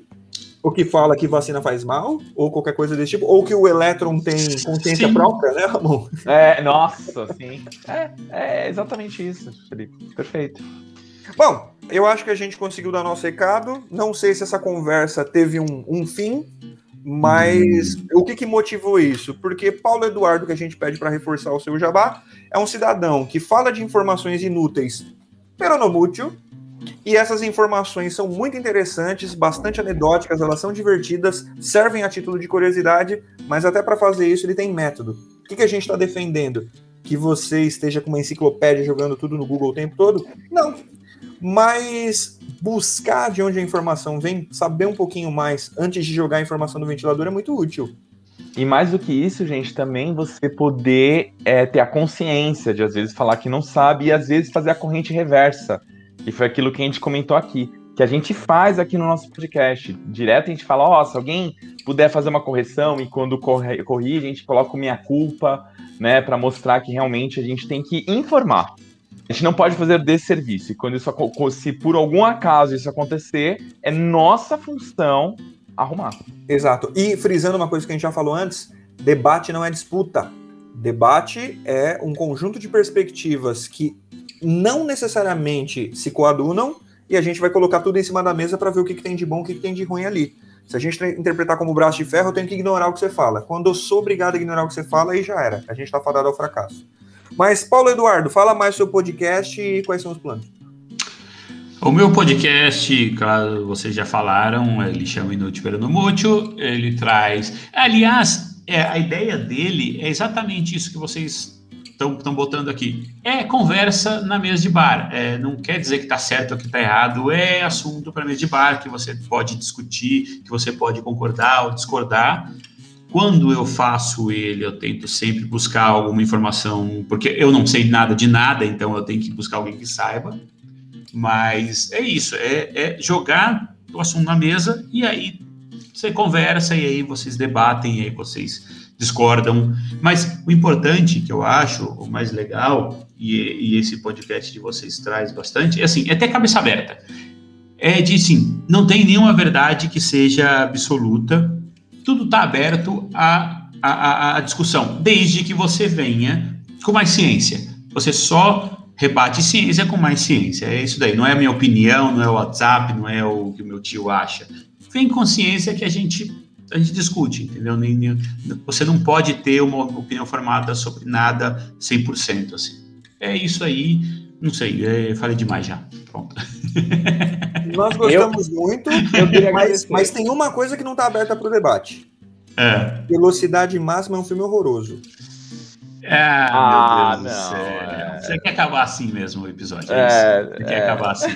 Ou que fala que vacina faz mal? Ou qualquer coisa desse tipo? Ou que o elétron tem consciência sim. própria, né, Ramon? É, nossa, sim. É, é exatamente isso, Felipe. Perfeito. Bom, eu acho que a gente conseguiu dar nosso recado. Não sei se essa conversa teve um, um fim, mas hum. o que, que motivou isso? Porque Paulo Eduardo, que a gente pede para reforçar o seu jabá, é um cidadão que fala de informações inúteis, peronomútil, e essas informações são muito interessantes, bastante anedóticas, elas são divertidas, servem a título de curiosidade, mas até para fazer isso ele tem método. O que, que a gente está defendendo? Que você esteja com uma enciclopédia jogando tudo no Google o tempo todo? Não. Mas buscar de onde a informação vem, saber um pouquinho mais antes de jogar a informação no ventilador é muito útil. E mais do que isso, gente, também você poder é, ter a consciência de às vezes falar que não sabe e às vezes fazer a corrente reversa. E foi aquilo que a gente comentou aqui, que a gente faz aqui no nosso podcast. Direto a gente fala, ó, oh, se alguém puder fazer uma correção e quando corrige, a gente coloca minha culpa, né, para mostrar que realmente a gente tem que informar. A gente não pode fazer desserviço. E quando isso se por algum acaso isso acontecer, é nossa função arrumar. Exato. E frisando uma coisa que a gente já falou antes, debate não é disputa. Debate é um conjunto de perspectivas que não necessariamente se coadunam e a gente vai colocar tudo em cima da mesa para ver o que, que tem de bom o que, que tem de ruim ali. Se a gente interpretar como braço de ferro, eu tenho que ignorar o que você fala. Quando eu sou obrigado a ignorar o que você fala, aí já era. A gente está fadado ao fracasso. Mas, Paulo Eduardo, fala mais sobre o podcast e quais são os planos. O meu podcast, claro, vocês já falaram, ele chama Inútil Pelo Mútil, ele traz... Aliás, é, a ideia dele é exatamente isso que vocês estão botando aqui. É conversa na mesa de bar. É, não quer dizer que está certo ou que está errado. É assunto para mesa de bar que você pode discutir, que você pode concordar ou discordar. Quando eu faço ele, eu tento sempre buscar alguma informação, porque eu não sei nada de nada, então eu tenho que buscar alguém que saiba. Mas é isso, é, é jogar o assunto na mesa e aí você conversa e aí vocês debatem e aí vocês discordam. Mas o importante que eu acho, o mais legal, e, e esse podcast de vocês traz bastante, é assim, é ter cabeça aberta. É de sim, não tem nenhuma verdade que seja absoluta, tudo está aberto à, à, à discussão, desde que você venha com mais ciência. Você só rebate ciência com mais ciência. É isso daí. Não é a minha opinião, não é o WhatsApp, não é o que o meu tio acha. Vem com ciência que a gente a gente discute, entendeu? Nem, nem, você não pode ter uma opinião formada sobre nada 100%, assim. É isso aí, não sei, é, falei demais já. Pronto. Nós gostamos eu, muito, eu mas, mas, tem uma coisa que não está aberta para o debate. É. Velocidade Máxima é um filme horroroso. Ah, ah meu Deus não, do céu. É... Você quer acabar assim mesmo o episódio? É, é Você quer é... acabar assim?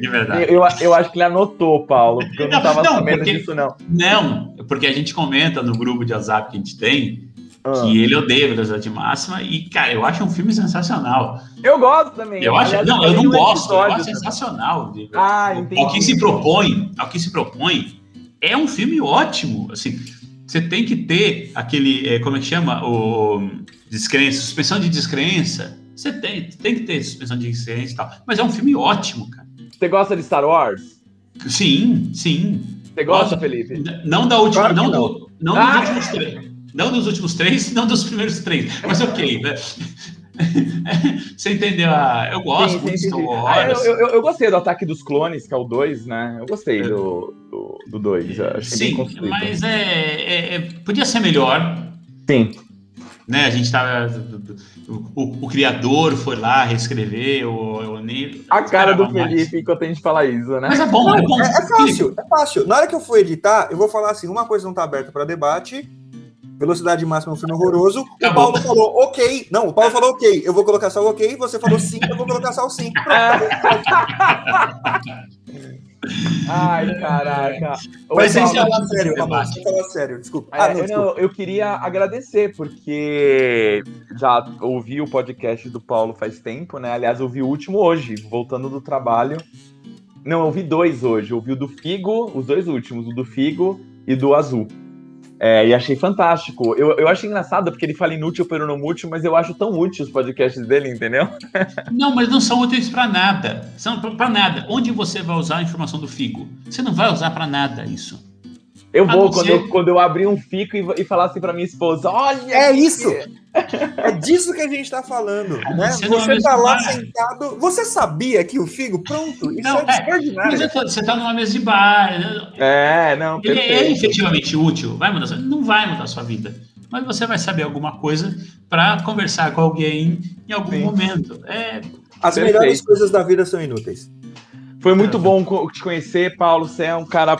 de verdade. Eu, eu acho que ele anotou, Paulo, porque eu não estava sabendo porque, disso, não. Não, porque a gente comenta no grupo de WhatsApp que a gente tem ah. que ele odeia Velocidade Máxima e, cara, eu acho um filme sensacional. Eu gosto também. Eu acho, Aliás, não, eu não gosto, eu acho sensacional. Ah, entendi. Ao que se propõe, ao que se propõe, é um filme ótimo, assim você tem que ter aquele, é, como é que chama? O descrença, suspensão de descrença. Você tem, tem que ter suspensão de descrença e tal. Mas é um filme ótimo, cara. Você gosta de Star Wars? Sim, sim. Você gosta, Felipe? Não da última, claro não, não. Do, não ah! dos últimos três. Não dos últimos três, não dos primeiros três. Mas ok. Né? Você entendeu? Ah, eu gosto sim, muito sim, Star Wars. Ah, eu, eu, eu, gostei do Ataque dos Clones, que é o 2, né? Eu gostei do 2. Do, do sim, mas é, é, é, podia ser melhor. Sim. Né, a gente tava. O, o, criador foi lá reescrever, o, o A cara do Felipe mais. enquanto a gente fala isso, né? Mas é bom, é bom. É, é fácil, é fácil. Na hora que eu for editar, eu vou falar assim: uma coisa não tá aberta para debate, Velocidade máxima é um filme horroroso. O Paulo falou ok. Não, o Paulo falou ok. Eu vou colocar só o ok. Você falou sim, eu vou colocar só o sim. Ai, caraca. Mas sem falar sério, Ramon, sem falar sério, desculpa. Ah, não, eu, não, eu queria agradecer, porque já ouvi o podcast do Paulo faz tempo, né? Aliás, ouvi o último hoje, voltando do trabalho. Não, eu ouvi dois hoje. Eu ouvi o do Figo, os dois últimos, o do Figo e do Azul. É, e achei fantástico. Eu, eu acho engraçado porque ele fala inútil pelo não útil, mas eu acho tão útil os podcasts dele, entendeu? Não, mas não são úteis para nada. São para nada. Onde você vai usar a informação do Figo? Você não vai usar para nada isso. Eu vou, quando, eu, quando eu abrir um fico e, e falar assim pra minha esposa: olha! É isso! É disso que a gente tá falando. Né? Você, você tá lá sentado. Você sabia que o figo, pronto, isso não, é, é extraordinário. Mas você tá numa mesa de bar. Né? É, não. Ele é efetivamente útil. Vai mudar, não vai mudar a sua vida. Mas você vai saber alguma coisa para conversar com alguém em algum Sim. momento. É, As perfeito. melhores coisas da vida são inúteis. Foi muito bom te conhecer, Paulo. Você é um cara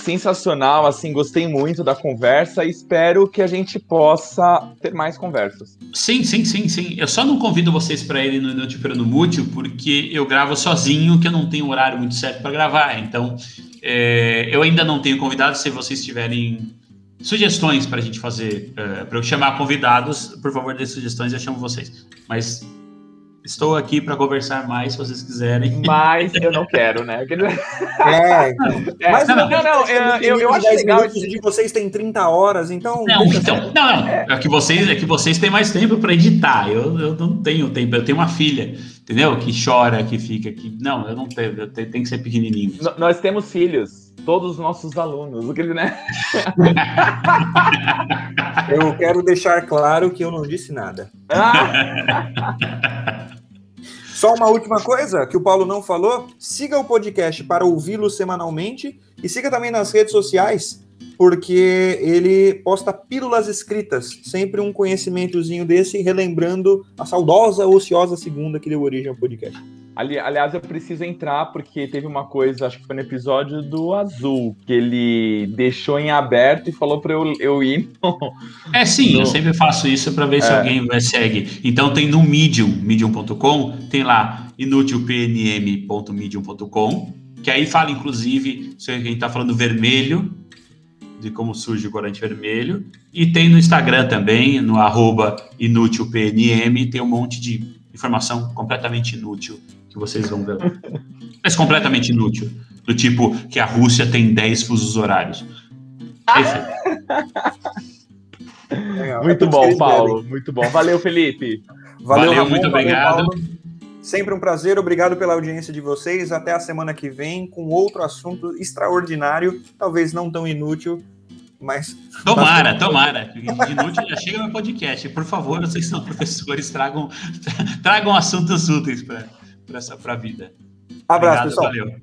sensacional, assim, gostei muito da conversa e espero que a gente possa ter mais conversas. Sim, sim, sim, sim. Eu só não convido vocês para irem no Notiperano Mútil porque eu gravo sozinho, que eu não tenho horário muito certo para gravar. Então, é, eu ainda não tenho convidado. Se vocês tiverem sugestões para a gente fazer, é, para eu chamar convidados, por favor, dê sugestões, eu chamo vocês. Mas Estou aqui para conversar mais, se vocês quiserem. Mas eu não quero, né? É, então. é. Mas não, não, não, não eu, eu, acho legal. De vocês tem 30 horas, então. Não, então, não, não. É. que vocês, é que vocês têm mais tempo para editar. Eu, eu não tenho tempo. Eu tenho uma filha, entendeu? Que chora, que fica. Que... Não, eu não tenho. Eu tenho, tem que ser pequenininho. N nós temos filhos todos os nossos alunos, o que ele, né? eu quero deixar claro que eu não disse nada. Só uma última coisa que o Paulo não falou: siga o podcast para ouvi-lo semanalmente e siga também nas redes sociais, porque ele posta pílulas escritas, sempre um conhecimentozinho desse, relembrando a saudosa, ociosa segunda que deu origem ao podcast. Ali, aliás, eu preciso entrar porque teve uma coisa, acho que foi no episódio do Azul, que ele deixou em aberto e falou para eu, eu ir. No, é sim, no... eu sempre faço isso para ver é. se alguém vai segue. Então tem no Medium, medium.com, tem lá inutilpnm.medium.com, que aí fala inclusive se a gente está falando vermelho, de como surge o corante vermelho, e tem no Instagram também, no arroba inútilpnm, tem um monte de informação completamente inútil que vocês vão ver. Mas completamente inútil. Do tipo que a Rússia tem 10 fusos horários. É, muito bom, Paulo. Muito bom. Valeu, Felipe. Valeu, valeu Ramon, muito obrigado. Valeu, Sempre um prazer, obrigado pela audiência de vocês. Até a semana que vem com outro assunto extraordinário, talvez não tão inútil, mas. Tomara, tomara. Inútil já chega no podcast. Por favor, vocês são professores, tragam, tragam assuntos úteis para a vida. Abraço, Obrigado, pessoal. Valeu.